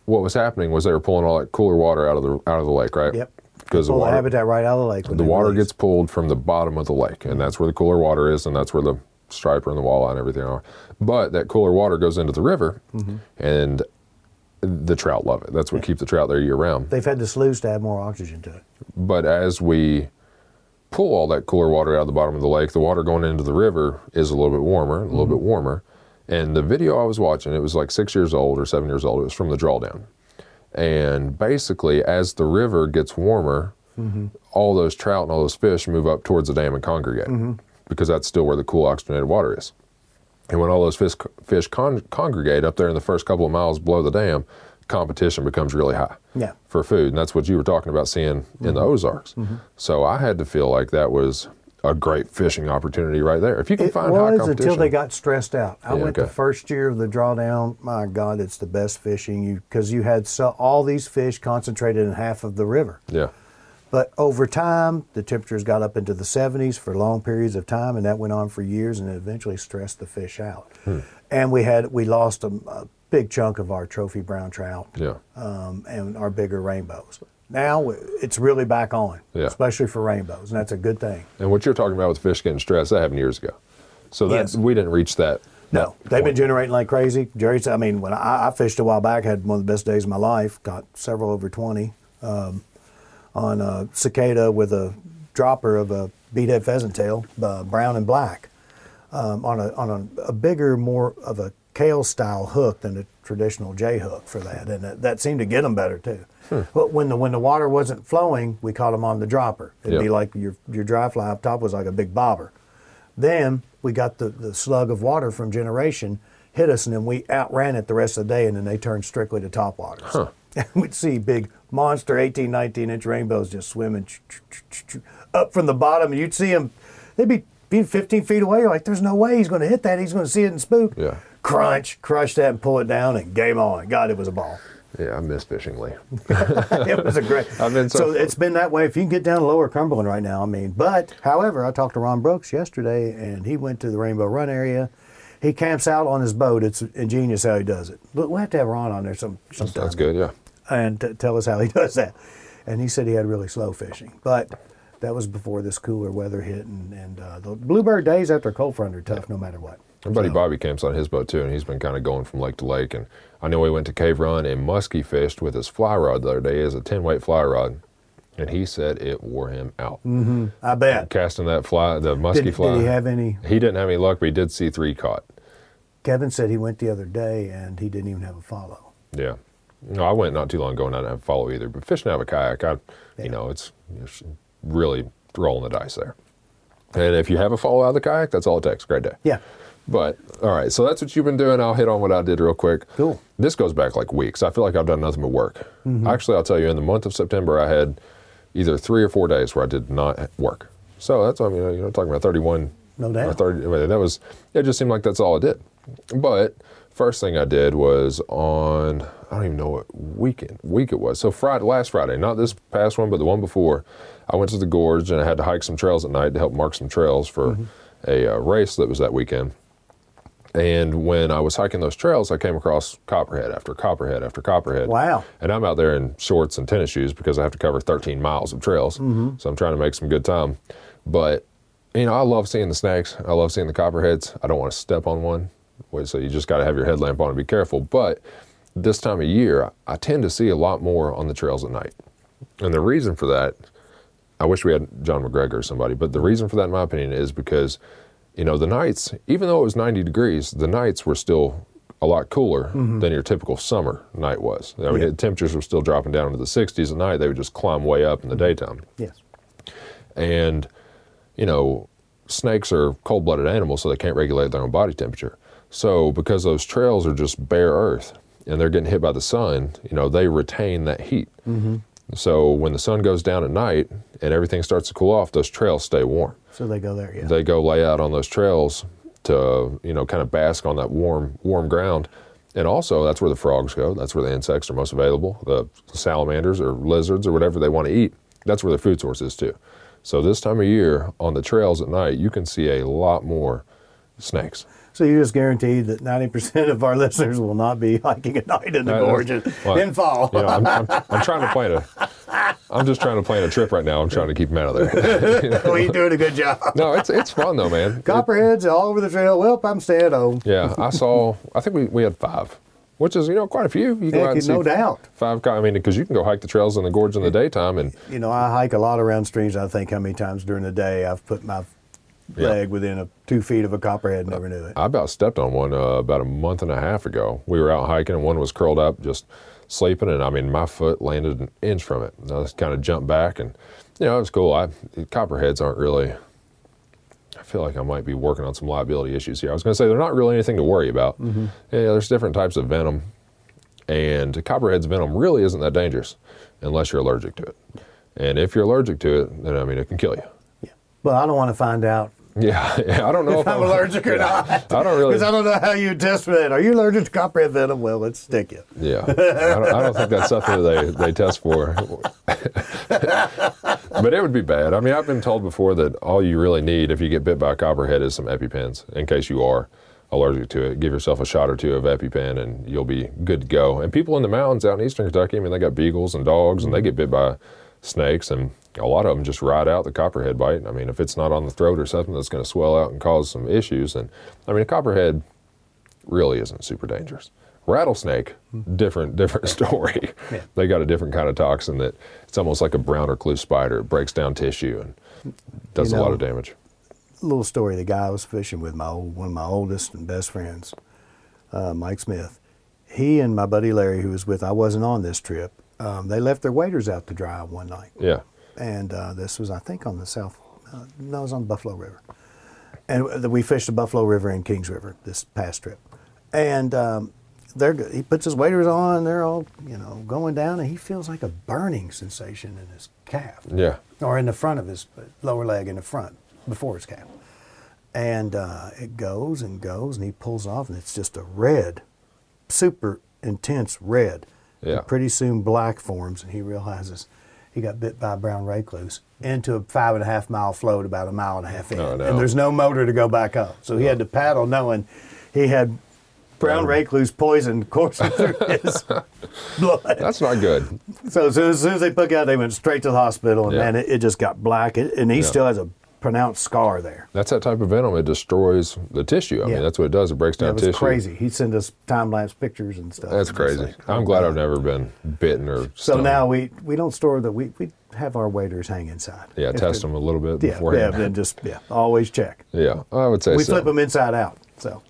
[SPEAKER 4] what was happening was they were pulling all that cooler water out of the out of the lake, right?
[SPEAKER 3] Yep.
[SPEAKER 4] Because the
[SPEAKER 3] Pull the
[SPEAKER 4] water,
[SPEAKER 3] habitat right out of the lake.
[SPEAKER 4] the water
[SPEAKER 3] release.
[SPEAKER 4] gets pulled from the bottom of the lake, and that's where the cooler water is, and that's where the striper and the walleye and everything are. But that cooler water goes into the river,
[SPEAKER 3] Mm-hmm.
[SPEAKER 4] and the trout love it. That's what keeps the trout there year round.
[SPEAKER 3] They've had the sloughs to add more oxygen to it.
[SPEAKER 4] But as we pull all that cooler water out of the bottom of the lake, the water going into the river is a little bit warmer, a little mm-hmm. bit warmer. And the video I was watching, it was like six years old or seven years old. It was from the drawdown. And basically, as the river gets warmer, mm-hmm. all those trout and all those fish move up towards the dam and congregate mm-hmm. because that's still where the cool oxygenated water is. And when all those fish, fish con- congregate up there in the first couple of miles below the dam, competition becomes really high
[SPEAKER 3] Yeah.
[SPEAKER 4] for food. And that's what you were talking about seeing in the mm-hmm. Ozarks. Mm-hmm. So I had to feel like that was a great fishing opportunity right there. If you can
[SPEAKER 3] It
[SPEAKER 4] find high
[SPEAKER 3] was
[SPEAKER 4] competition.
[SPEAKER 3] until they got stressed out. I
[SPEAKER 4] Yeah,
[SPEAKER 3] went
[SPEAKER 4] okay.
[SPEAKER 3] the first year of the drawdown. My God, it's the best fishing you because you had so, all these fish concentrated in half of the river.
[SPEAKER 4] yeah.
[SPEAKER 3] But over time, the temperatures got up into the 70s for long periods of time, and that went on for years, and it eventually stressed the fish out.
[SPEAKER 4] Hmm.
[SPEAKER 3] And we had we lost a, a big chunk of our trophy brown trout
[SPEAKER 4] Yeah.
[SPEAKER 3] um, and our bigger rainbows. Now it's really back on,
[SPEAKER 4] Yeah.
[SPEAKER 3] especially for rainbows, and that's a good thing.
[SPEAKER 4] And what you're talking about with fish getting stressed, that happened years ago. So that
[SPEAKER 3] Yes.
[SPEAKER 4] we didn't reach that.
[SPEAKER 3] No,
[SPEAKER 4] that
[SPEAKER 3] they've been generating like crazy. Jerry's, I mean, when I, I fished a while back, had one of the best days of my life. Got several over twenty um, on a cicada with a dropper of a beadhead pheasant tail, uh, brown and black, um, on a on a, a bigger, more of a Kahle style hook than a traditional J hook for that, and that, that seemed to get them better too. But when the when the water wasn't flowing, we caught them on the dropper. It'd be like your your dry fly up top was like a big bobber. Then we got the, the slug of water from generation hit us, and then we outran it the rest of the day, and then they turned strictly to top waters. And we'd see big monster 18, 19 inch rainbows just swimming up from the bottom, and you'd see them, they'd be be 15 feet away. You're like, there's no way he's going to hit that. He's going to see it and spook.
[SPEAKER 4] Yeah.
[SPEAKER 3] Crunch, crush that and pull it down, and game on. God, it was a ball.
[SPEAKER 4] Yeah, I miss fishing Lee.
[SPEAKER 3] it was a great.
[SPEAKER 4] I've been so-
[SPEAKER 3] so it's been that way. If you can get down to Lower Cumberland right now, I mean, but however, I talked to Ron Brooks yesterday, and he went to the Rainbow Run area. He camps out on his boat. It's ingenious how he does it. But we'll have to have Ron on there some sometime
[SPEAKER 4] That's good. Yeah.
[SPEAKER 3] And t- tell us how he does that. And he said he had really slow fishing, but that was before this cooler weather hit, and, and uh, the bluebird days after a cold front are tough no matter what.
[SPEAKER 4] My buddy
[SPEAKER 3] So-
[SPEAKER 4] Bobby camps on his boat too, and he's been kind of going from lake to lake. And I know he went to Cave Run and muskie fished with his fly rod the other day. as a 10 weight fly rod, and he said it wore him out.
[SPEAKER 3] I bet.
[SPEAKER 4] Casting that fly, the muskie
[SPEAKER 3] Did,
[SPEAKER 4] fly.
[SPEAKER 3] did he have any?
[SPEAKER 4] He didn't have any luck, but he did see three caught.
[SPEAKER 3] Kevin said he went the other day and he didn't even have a follow.
[SPEAKER 4] Yeah. No, I went not too long ago and I didn't follow either. But fishing out of a kayak, I,
[SPEAKER 3] Yeah.
[SPEAKER 4] you know, it's, it's really rolling the dice there. And if you have a follow out of the kayak, that's all it takes. Great day.
[SPEAKER 3] Yeah.
[SPEAKER 4] But all right, so that's what you've been doing. I'll hit on what I did real quick.
[SPEAKER 3] Cool.
[SPEAKER 4] This goes back like weeks. I feel like I've done nothing but work. Mm-hmm. Actually, I'll tell you, in the month of September, I had either three or four days where I did not work. So that's I mean, you know, talking about 31.
[SPEAKER 3] No doubt.
[SPEAKER 4] or 30, I mean, that was. It just seemed like that's all I did. But first thing I did was on. I don't even know what weekend week it was. So Friday, last Friday, not this past one, but the one before. I went to the gorge and I had to hike some trails at night to help mark some trails for a uh, race that was that weekend. And when I was hiking those trails, I came across copperhead after copperhead after copperhead.
[SPEAKER 3] Wow.
[SPEAKER 4] And I'm out there in shorts and tennis shoes because I have to cover 13 miles of trails.
[SPEAKER 3] Mm-hmm.
[SPEAKER 4] So I'm trying to make some good time. But, you know, I love seeing the snakes. I love seeing the copperheads. I don't want to step on one. Wait, So you just got to have your headlamp on and be careful. But this time of year, I tend to see a lot more on the trails at night. And the reason for that, I wish we had John MacGregor or somebody, but the reason for that, in my opinion, is because, you know, the nights, even though it was 90 degrees, the nights were still a lot cooler mm-hmm. than your typical summer night was. I mean,
[SPEAKER 3] Yeah.
[SPEAKER 4] the temperatures were still dropping down into the 60s at night. They would just climb way up in the mm-hmm. daytime.
[SPEAKER 3] Yes.
[SPEAKER 4] And, you know, snakes are cold blooded animals, so they can't regulate their own body temperature. So, because those trails are just bare earth and they're getting hit by the sun, you know, they retain that heat. Mm-hmm. So, when the sun goes down at night and everything starts to cool off, those trails stay warm.
[SPEAKER 3] So they go there. Yeah.
[SPEAKER 4] They go lay out on those trails to, you know, kind of bask on that warm, warm ground. And also, that's where the frogs go. That's where the insects are most available. The salamanders or lizards or whatever they want to eat. That's where their food source is too. So this time of year on the trails at night, you can see a lot more snakes.
[SPEAKER 3] So you just guaranteed that 90% of our listeners will not be hiking at night in the uh,
[SPEAKER 4] That-
[SPEAKER 3] gorge in,
[SPEAKER 4] well,
[SPEAKER 3] in fall.
[SPEAKER 4] You know, I'm, I'm, I'm trying to plan a. I'm just trying to plan a trip right now. I'm trying to keep them out of there.
[SPEAKER 3] well, you're doing a good job.
[SPEAKER 4] no, it's it's fun though, man. It-
[SPEAKER 3] Copperheads all over the trail. Well, I'm staying home.
[SPEAKER 4] yeah, I saw. I think we, we had five, which is you know quite a few. You go
[SPEAKER 3] Heck,
[SPEAKER 4] out and see
[SPEAKER 3] no doubt.
[SPEAKER 4] five. I mean, because you can go hike the trails in the gorge in the daytime, and
[SPEAKER 3] You know, I hike a lot around streams. I think how many times during the day I've put my
[SPEAKER 4] Yeah.
[SPEAKER 3] leg within a, two feet of a copperhead. Never knew it.
[SPEAKER 4] I about stepped on one uh, about a month and a half ago. We were out hiking, and one was curled up, just sleeping, and I mean, my foot landed an inch from it. And I just kind of jumped back, and you know, it was cool. I copperheads aren't really. I feel like I might be working on some liability issues here. I was going to say they're not really anything to worry about. Yeah, there's different types of venom, and copperhead's venom really isn't that dangerous unless you're allergic to it. And if you're allergic to it, then I mean, it can kill you.
[SPEAKER 3] Yeah. But I don't want to find out
[SPEAKER 4] Yeah, yeah I don't know if,
[SPEAKER 3] if I'm allergic or not.
[SPEAKER 4] I don't really.
[SPEAKER 3] Because I don't know how you test for that. Are you allergic to copperhead venom? Well, let's stick you.
[SPEAKER 4] Yeah, I don't, I don't think that's something that they, they test for. but it would be bad. I mean, I've been told before that all you really need if you get bit by a copperhead is some EpiPens in case you are allergic to it. Give yourself a shot or two of EpiPen and you'll be good to go. And people in the mountains out in eastern Kentucky, I mean, they got beagles and dogs and they get bit by snakes and a lot of them just ride out the copperhead bite. I mean, if it's not on the throat or something that's going to swell out and cause some issues, and I mean, a copperhead really isn't super dangerous. Rattlesnake, different different story.
[SPEAKER 3] Yeah.
[SPEAKER 4] They got a different kind of toxin that it's almost like a brown or recluse spider. It breaks down tissue and does
[SPEAKER 3] You
[SPEAKER 4] a lot of damage.
[SPEAKER 3] little story. The guy I was fishing with, my old, one of my oldest and best friends, uh, Mike Smith. He and my buddy Larry, who was with, I wasn't on this trip. Um, they left their waders out to dry one night,
[SPEAKER 4] Yeah,
[SPEAKER 3] and uh, this was, I think, on the south. Uh, no, it was on the Buffalo River, and uh, we fished the Buffalo River and Kings River this past trip, and um, they're, he puts his waders on. They're all, you know, going down, and he feels like a burning sensation in his calf
[SPEAKER 4] yeah,
[SPEAKER 3] or in the front of his lower leg in the front before his calf. And uh, it goes and goes, and he pulls off, and it's just a red, super intense red.
[SPEAKER 4] Yeah.
[SPEAKER 3] And pretty soon black forms, and he realizes he got bit by a brown recluse into a five and a half mile float about a mile and a half in.
[SPEAKER 4] Oh, no.
[SPEAKER 3] And there's no motor to go back up. So he had to paddle knowing he had brown recluse poison coursing through his blood.
[SPEAKER 4] that's not good.
[SPEAKER 3] So as soon, as soon as they put out, they went straight to the hospital, and
[SPEAKER 4] Yeah.
[SPEAKER 3] man, it, it just got black, and he
[SPEAKER 4] Yeah.
[SPEAKER 3] still has a pronounced scar there.
[SPEAKER 4] That's that type of venom. It destroys the tissue. I
[SPEAKER 3] Yeah.
[SPEAKER 4] mean, that's what it does. It breaks down
[SPEAKER 3] was
[SPEAKER 4] tissue.
[SPEAKER 3] crazy. He'd send us time lapse pictures and stuff.
[SPEAKER 4] That's
[SPEAKER 3] It's
[SPEAKER 4] crazy.
[SPEAKER 3] like, oh,
[SPEAKER 4] I'm glad
[SPEAKER 3] God.
[SPEAKER 4] I've never been bitten or.
[SPEAKER 3] So
[SPEAKER 4] stung.
[SPEAKER 3] now we we don't store the we we have our waiters hang inside.
[SPEAKER 4] yeah,
[SPEAKER 3] If
[SPEAKER 4] test them a little bit
[SPEAKER 3] Yeah, yeah,
[SPEAKER 4] beforehand.
[SPEAKER 3] then just yeah, always check.
[SPEAKER 4] Yeah, I would say
[SPEAKER 3] We
[SPEAKER 4] so.
[SPEAKER 3] flip them inside out. So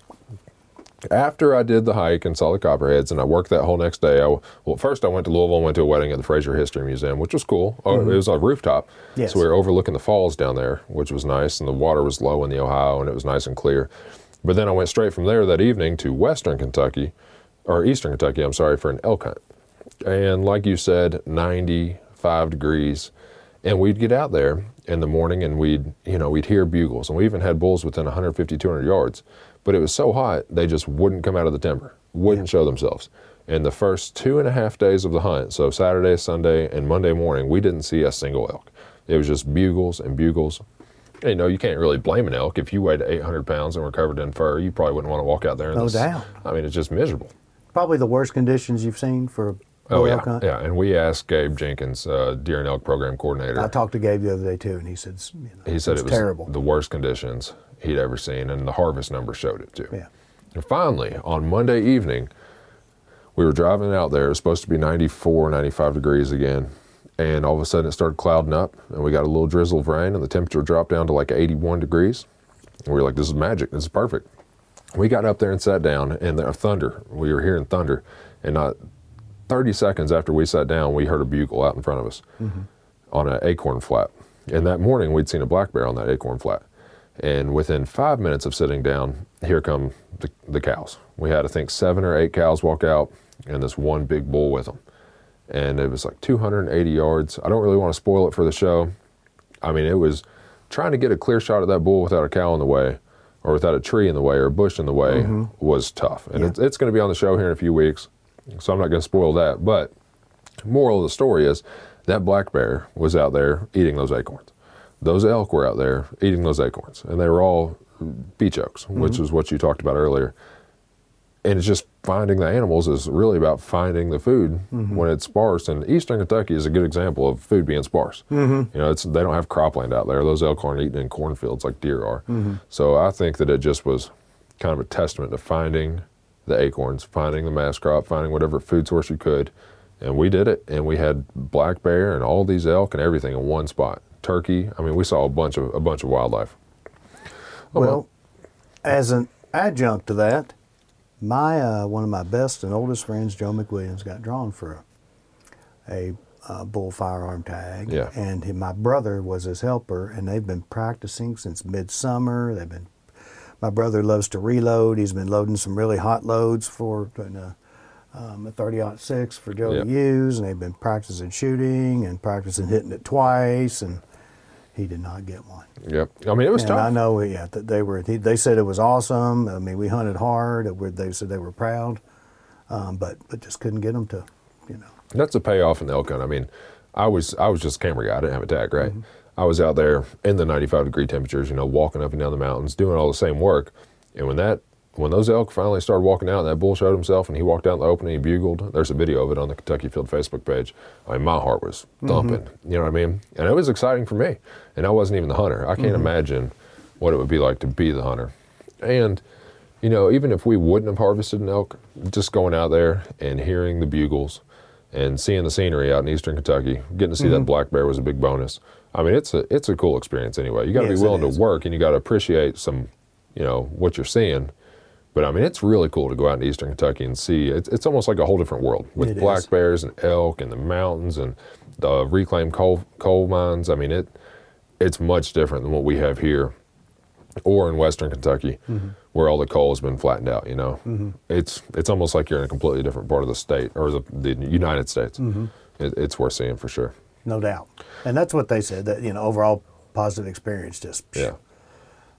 [SPEAKER 4] after I did the hike and saw the copperheads, and I worked that whole next day. I, well, first I went to Louisville and went to a wedding at the Frazier History Museum, which was cool. Oh, mm-hmm. It was on a rooftop,
[SPEAKER 3] Yes.
[SPEAKER 4] so we were overlooking the falls down there, which was nice, and the water was low in the Ohio, and it was nice and clear. But then I went straight from there that evening to Western Kentucky, or Eastern Kentucky, I'm sorry, for an elk hunt. And like you said, 95 degrees. And we'd get out there in the morning and we'd, you know, we'd hear bugles. And we even had bulls within 150, 200 yards. But it was so hot, they just wouldn't come out of the timber, wouldn't show themselves. And the first two and a half days of the hunt, so Saturday, Sunday, and Monday morning, we didn't see a single elk. It was just bugles and bugles. And, you know, you can't really blame an elk. If you weighed 800 pounds and were covered in fur, you probably wouldn't want to walk out there. In
[SPEAKER 3] No
[SPEAKER 4] this-
[SPEAKER 3] doubt.
[SPEAKER 4] I mean, it's just miserable.
[SPEAKER 3] probably the worst conditions you've seen for
[SPEAKER 4] Oh yeah,
[SPEAKER 3] elk hunt.
[SPEAKER 4] yeah. And we asked Gabe Jenkins, uh, deer and elk program coordinator.
[SPEAKER 3] I talked to Gabe the other day too, and he said you know,
[SPEAKER 4] he said it was
[SPEAKER 3] terrible.
[SPEAKER 4] the worst conditions he'd ever seen, and the harvest number showed it too.
[SPEAKER 3] Yeah.
[SPEAKER 4] And finally, on Monday evening, we were driving out there. It was supposed to be 94, 95 degrees again. And all of a sudden it started clouding up, and we got a little drizzle of rain, and the temperature dropped down to like 81 degrees. And we were like, this is magic. This is perfect. We got up there and sat down, and the thunder, we were hearing thunder. And not 30 seconds after we sat down, we heard a bugle out in front of us mm-hmm. on an acorn flat. And that morning, we'd seen a black bear on that acorn flat. And within five minutes of sitting down, here come the, the cows. We had, I think, seven or eight cows walk out, and this one big bull with them. And it was like 280 yards. I don't really want to spoil it for the show. I mean, it was trying to get a clear shot of that bull without a cow in the way, or without a tree in the way, or a bush in the way mm-hmm. was tough. And
[SPEAKER 3] Yeah.
[SPEAKER 4] it's, it's going to be on the show here in a few weeks, so I'm not going to spoil that. But moral of the story is that black bear was out there eating those acorns. Those elk were out there eating those acorns, and they were all beech oaks, mm-hmm. which is what you talked about earlier. And it's just finding the animals is really about finding the food mm-hmm. when it's sparse. And Eastern Kentucky is a good example of food being sparse. Mm-hmm. You know, it's they don't have cropland out there. Those elk aren't eating in cornfields like deer are. So I think that it just was kind of a testament to finding the acorns, finding the mast crop, finding whatever food source you could. And we did it, and we had black bear and all these elk and everything in one spot. Turkey. I mean, we saw a bunch of a bunch of wildlife.
[SPEAKER 3] Well, as an adjunct to that, my uh, one of my best and oldest friends, Joe McWilliams, got drawn for a, a uh, bull firearm tag.
[SPEAKER 4] Yeah.
[SPEAKER 3] And he, my brother was his helper, and they've been practicing since midsummer. They've been. My brother loves to reload. He's been loading some really hot loads for a, um, a 30 six for Joe
[SPEAKER 4] Yeah.
[SPEAKER 3] to use, and they've been practicing shooting and practicing hitting it twice, and he did not get one.
[SPEAKER 4] Yep. I mean, it was
[SPEAKER 3] And
[SPEAKER 4] tough.
[SPEAKER 3] I know, yeah, that they were. He, they said it was awesome. I mean, we hunted hard. They said they were proud, um, but but just couldn't get them to, you know.
[SPEAKER 4] That's a payoff in the elk hunt. I mean, I was I was just a camera guy. I didn't have a tag, right? I was out there in the 95 degree temperatures, you know, walking up and down the mountains, doing all the same work. And when that when those elk finally started walking out, and that bull showed himself, and he walked out in the opening, he bugled. There's a video of it on the Kentucky Afield Facebook page. I mean, my heart was mm-hmm. thumping. You know what I mean? And it was exciting for me. And I wasn't even the hunter. I can't mm-hmm. imagine what it would be like to be the hunter. And you know, even if we wouldn't have harvested an elk, just going out there and hearing the bugles and seeing the scenery out in eastern Kentucky, getting to see that mm-hmm. black bear was a big bonus. I mean, it's a it's a cool experience anyway. You got to
[SPEAKER 3] Yes,
[SPEAKER 4] be willing to work and you got to appreciate some, you know, what you're seeing. But I mean, it's really cool to go out in eastern Kentucky and see. It's, it's almost like a whole different world with
[SPEAKER 3] It
[SPEAKER 4] black
[SPEAKER 3] is.
[SPEAKER 4] bears and elk and the mountains and the reclaimed coal coal mines. I mean, it it's much different than what we have here or in western Kentucky,
[SPEAKER 3] Mm-hmm.
[SPEAKER 4] where all the coal has been flattened out. You know, it's it's almost like you're in a completely different part of the state or the, the United States.
[SPEAKER 3] Mm-hmm.
[SPEAKER 4] It, it's worth seeing for sure.
[SPEAKER 3] No doubt. And that's what they said. That you know, overall positive experience. Just
[SPEAKER 4] Yeah,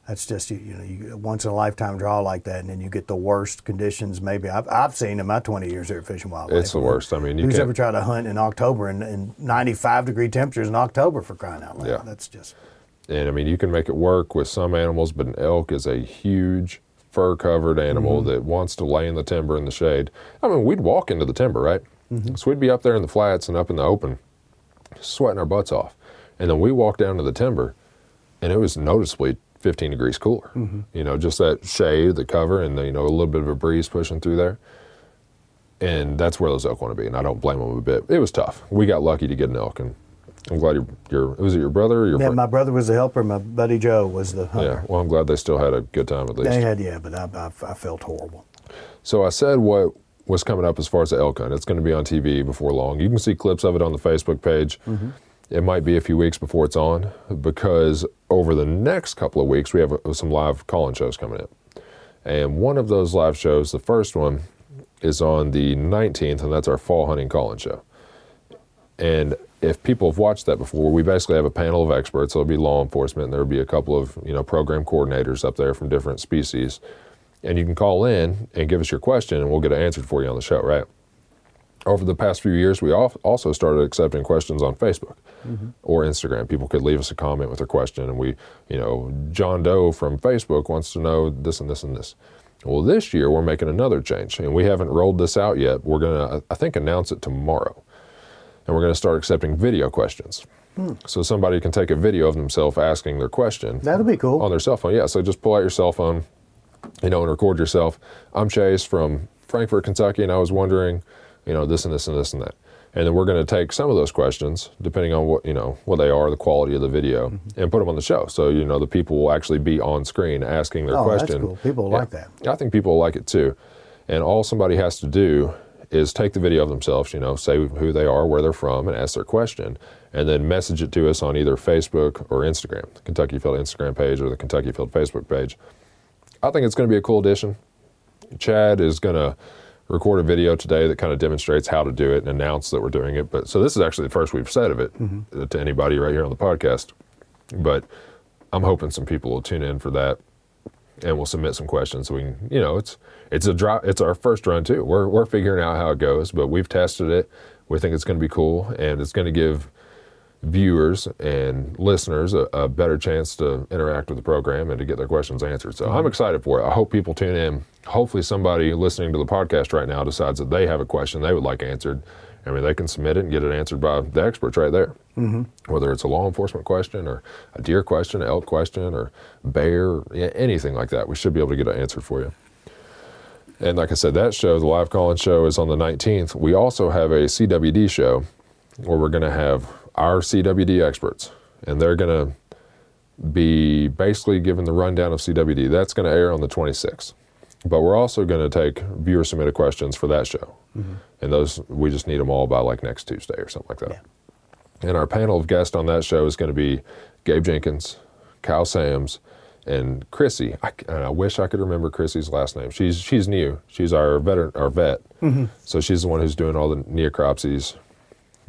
[SPEAKER 3] That's just you, you know, you a once in a lifetime draw like that, and then you get the worst conditions. Maybe I've, I've seen in my 20 years here at Fish and Wildlife.
[SPEAKER 4] it's the worst. I mean, you
[SPEAKER 3] Who's
[SPEAKER 4] can't.
[SPEAKER 3] ever tried to hunt in October and, and 95 degree temperatures in October for crying out loud?
[SPEAKER 4] Yeah.
[SPEAKER 3] That's just
[SPEAKER 4] And I mean, you can make it work with some animals, but an elk is a huge fur covered animal
[SPEAKER 3] Mm-hmm.
[SPEAKER 4] that wants to lay in the timber in the shade. I mean, we'd walk into the timber, right?
[SPEAKER 3] Mm-hmm.
[SPEAKER 4] So we'd be up there in the flats and up in the open, sweating our butts off. And then we walk down to the timber, and it was noticeably 15 degrees cooler.
[SPEAKER 3] Mm-hmm.
[SPEAKER 4] You know, just that shade, the cover, and the, you know a little bit of a breeze pushing through there. And that's where those elk want to be, and I don't blame them a bit. It was tough. We got lucky to get an elk, and I'm glad your your it was it your brother or your
[SPEAKER 3] yeah.
[SPEAKER 4] friend?
[SPEAKER 3] My brother was the helper. My buddy Joe was the hunter.
[SPEAKER 4] Yeah, well, I'm glad they still had a good time at least.
[SPEAKER 3] They had yeah, but I, I, I felt horrible.
[SPEAKER 4] So I said what was coming up as far as the elk hunt. It's going to be on TV before long. You can see clips of it on the Facebook page. It might be a few weeks before it's on because over the next couple of weeks we have uh, some live call-in shows coming in. And one of those live shows, the first one, is on the 19th, and that's our fall hunting call-in show. And if people have watched that before, we basically have a panel of experts. There'll be law enforcement, and there'll be a couple of you know program coordinators up there from different species, and you can call in and give us your question, and we'll get it answered for you on the show. Right. Over the past few years, we also started accepting questions on Facebook or Instagram. People could leave us a comment with their question, and we, you know, John Doe from Facebook wants to know this and this and this. Well, this year we're making another change, and we haven't rolled this out yet. We're gonna, I think, announce it tomorrow and we're going to start accepting video questions. Hmm. So somebody can take a video of themselves asking their question
[SPEAKER 3] That'll be cool.
[SPEAKER 4] on their cell phone. Yeah, so just pull out your cell phone, you know, and record yourself. I'm Chase from Frankfort, Kentucky, and I was wondering, you know, this and this and this and that. And then we're going to take some of those questions, depending on what you know what they are, the quality of the video,
[SPEAKER 3] Mm-hmm.
[SPEAKER 4] and put them on the show. So you know the people will actually be on screen asking their
[SPEAKER 3] Oh, that's cool. People
[SPEAKER 4] Yeah.
[SPEAKER 3] like that.
[SPEAKER 4] I think people will like it too. And all somebody has to do is take the video of themselves, you know, say who they are, where they're from, and ask their question, and then message it to us on either Facebook or Instagram, the Kentucky Afield Instagram page or the Kentucky Afield Facebook page. I think it's going to be a cool addition. Chad is going to record a video today that kind of demonstrates how to do it and announce that we're doing it. But so this is actually the first we've said of it uh, to anybody right here on the podcast. But I'm hoping some people will tune in for that and we'll submit some questions so we can you know it's it's a drop it's our first run too we're, we're figuring out how it goes but we've tested it we think it's going to be cool and it's going to give viewers and listeners a, a better chance to interact with the program and to get their questions answered. So I'm excited for it. I hope people tune in. Hopefully, somebody listening to the podcast right now decides that they have a question they would like answered. I mean, they can submit it and get it answered by the experts right there. Mm-hmm. Whether it's a law enforcement question or a deer question, an elk question, or bear, yeah, anything like that, we should be able to get it answered for you. And like I said, that show, the live call-in show, is on the 19th. We also have a CWD show where we're going to have our CWD experts, and they're going to be basically given the rundown of CWD. That's going to air on the 26th. But we're also going to take viewer submitted questions for that show. Mm-hmm. And those, we just need them all by like next Tuesday or something like that. And our panel of guests on that show is going to be Gabe Jenkins, Kyle Sams, and Chrissy. I, and I wish I could remember Chrissy's last name. She's she's new. She's our veteran, our vet. Mm-hmm. So she's the one who's doing all the necropsies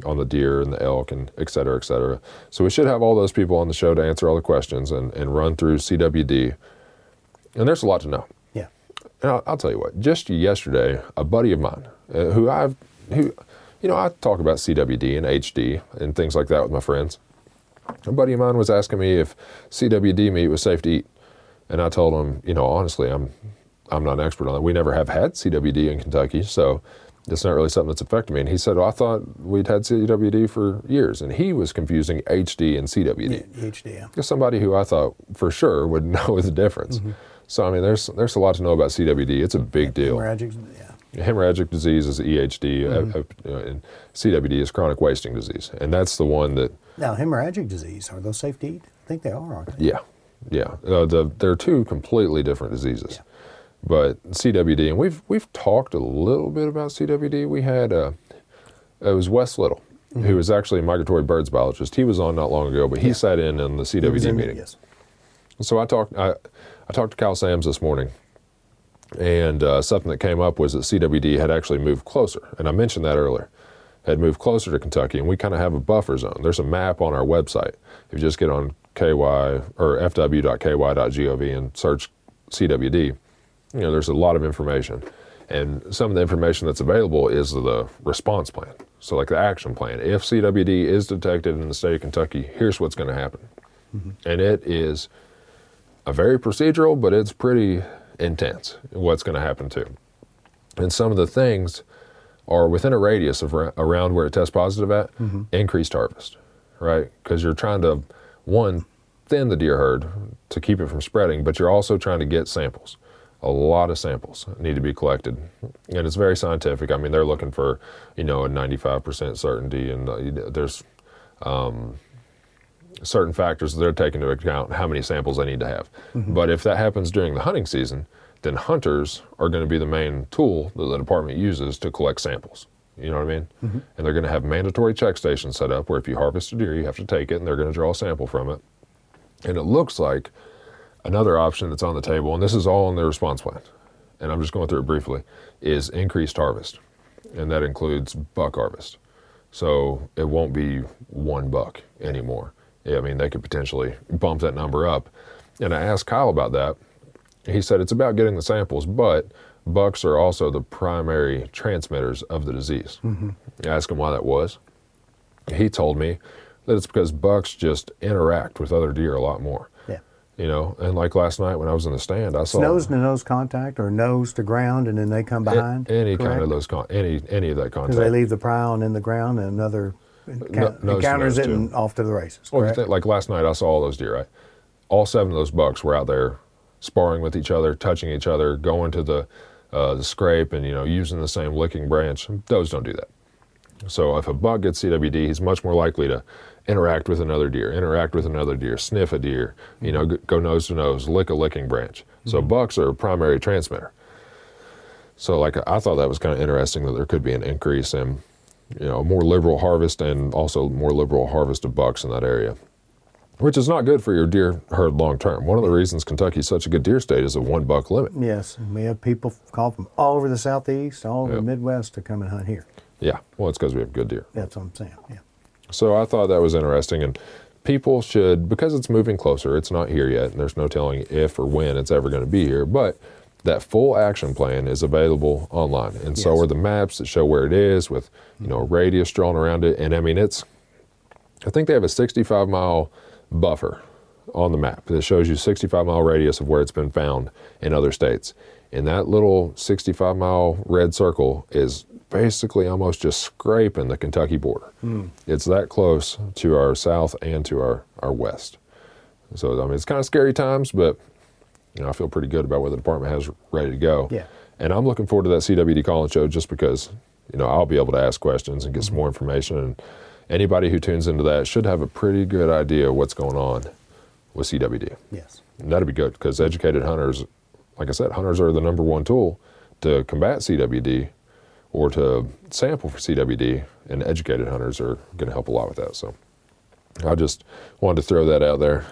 [SPEAKER 4] on the deer and the elk and et cetera, et cetera. So we should have all those people on the show to answer all the questions and, and run through CWD. And there's a lot to know.
[SPEAKER 3] Yeah.
[SPEAKER 4] And I'll, I'll tell you what. Just yesterday, a buddy of mine, uh, who I've, who, you know, I talk about CWD and HD and things like that with my friends. A buddy of mine was asking me if CWD meat was safe to eat, and I told him, you know, honestly, I'm, I'm not an expert on that. We never have had CWD in Kentucky, so it's not really something that's affected me. And he said, well, I thought we'd had CWD for years, and he was confusing HD and CWD.
[SPEAKER 3] HD. Yeah.
[SPEAKER 4] Just somebody who I thought for sure would know the difference. So I mean, there's there's a lot to know about CWD. It's a big deal.
[SPEAKER 3] Hemorrhagic. Yeah.
[SPEAKER 4] Hemorrhagic disease is EHD, uh, uh, and CWD is chronic wasting disease, and that's the one that
[SPEAKER 3] Now, hemorrhagic disease are those safe to eat? I think they are, aren't they?
[SPEAKER 4] yeah, yeah. Uh, the they're two completely different diseases.
[SPEAKER 3] Yeah.
[SPEAKER 4] But CWD, and we've we've talked a little bit about CWD. We had uh, it was Wes Little, who was actually a migratory birds biologist. He was on not long ago, but he
[SPEAKER 3] Yeah.
[SPEAKER 4] sat in on the CWD
[SPEAKER 3] in-
[SPEAKER 4] meeting.
[SPEAKER 3] Yes.
[SPEAKER 4] So I talked I, I talked to Cal Sams this morning, and uh, something that came up was that CWD had actually moved closer, and I mentioned that earlier. Had moved closer to Kentucky, and we kind of have a buffer zone. There's a map on our website. If you just get on ky or fw.ky.gov and search CWD, you know there's a lot of information, and some of the information that's available is the response plan. So like the action plan. If CWD is detected in the state of Kentucky, here's what's going to happen, mm-hmm. and it is a very procedural, but it's pretty intense what's going to happen too. And some of the things are within a radius of ra- around where it tests positive at, mm-hmm. increased harvest, right? Because you're trying to, one, thin the deer herd to keep it from spreading, but you're also trying to get samples. A lot of samples need to be collected, and it's very scientific. I mean, they're looking for, you know, a 95% certainty, and uh, there's um, certain factors that they're taking into account how many samples they need to have. Mm-hmm. But if that happens during the hunting season, then hunters are going to be the main tool that the department uses to collect samples. You know what I mean? Mm-hmm. And they're going to have mandatory check stations set up where if you harvest a deer, you have to take it and they're going to draw a sample from it. And it looks like another option that's on the table, and this is all in the response plan, and I'm just going through it briefly, is increased harvest. And that includes buck harvest. So it won't be one buck anymore. I mean, they could potentially bump that number up. And I asked Kyle about that. He said it's about getting the samples, but bucks are also the primary transmitters of the disease. Mm-hmm. I asked him why that was. He told me that it's because bucks just interact with other deer a lot more. You know, and like last night when I was in the stand, I saw
[SPEAKER 3] Nose to nose contact or nose to ground, and then they come
[SPEAKER 4] a-
[SPEAKER 3] behind.
[SPEAKER 4] any kind of those con- any any of that
[SPEAKER 3] Because
[SPEAKER 4] contact.
[SPEAKER 3] they leave the prowling in the ground, and another
[SPEAKER 4] to
[SPEAKER 3] encounters it
[SPEAKER 4] too.
[SPEAKER 3] and off to the races.
[SPEAKER 4] Well, you think, like last night, I saw all those deer. Right, all seven of those bucks were out there sparring with each other, touching each other, going to the uh, the scrape, and you know using the same licking branch. Those don't do that. So if a buck gets CWD, he's much more likely to interact with another deer, interact with another deer, sniff a deer, you know, go nose to nose, lick a licking branch. So mm-hmm. bucks are a primary transmitter. So like I thought that was kind of interesting that there could be an increase in, you know, more liberal harvest and also more liberal harvest of bucks in that area, which is not good for your deer herd long term. One of the reasons Kentucky's such a good deer state is a one buck limit.
[SPEAKER 3] Yes, we have people call from all over the southeast, all over
[SPEAKER 4] Yep.
[SPEAKER 3] the Midwest to come and hunt here.
[SPEAKER 4] Yeah, well, it's because we have good deer.
[SPEAKER 3] That's what I'm saying. Yeah.
[SPEAKER 4] So I thought that was interesting, and people should because it's moving closer. It's not here yet, and there's no telling if or when it's ever going to be here. But that full action plan is available online, and so are the maps that show where it is with you know a radius drawn around it. And I mean, it's I think they have a 65 mile buffer on the map that shows you 65 mile radius of where it's been found in other states. And that little 65 mile red circle is basically almost just scraping the Kentucky border. Hmm. It's that close to our south and to our, our west. So, I mean, it's kind of scary times, but you know, I feel pretty good about what the department has ready to go.
[SPEAKER 3] Yeah.
[SPEAKER 4] And I'm looking forward to that CWD calling show just because, you know, I'll be able to ask questions and get some mm-hmm. more information. And anybody who tunes into that should have a pretty good idea of what's going on with CWD.
[SPEAKER 3] Yes.
[SPEAKER 4] And that'd be good because educated hunters, like I said, hunters are the number one tool to combat CWD or to sample for CWD, and educated hunters are going to help a lot with that. So I just wanted to throw that out there.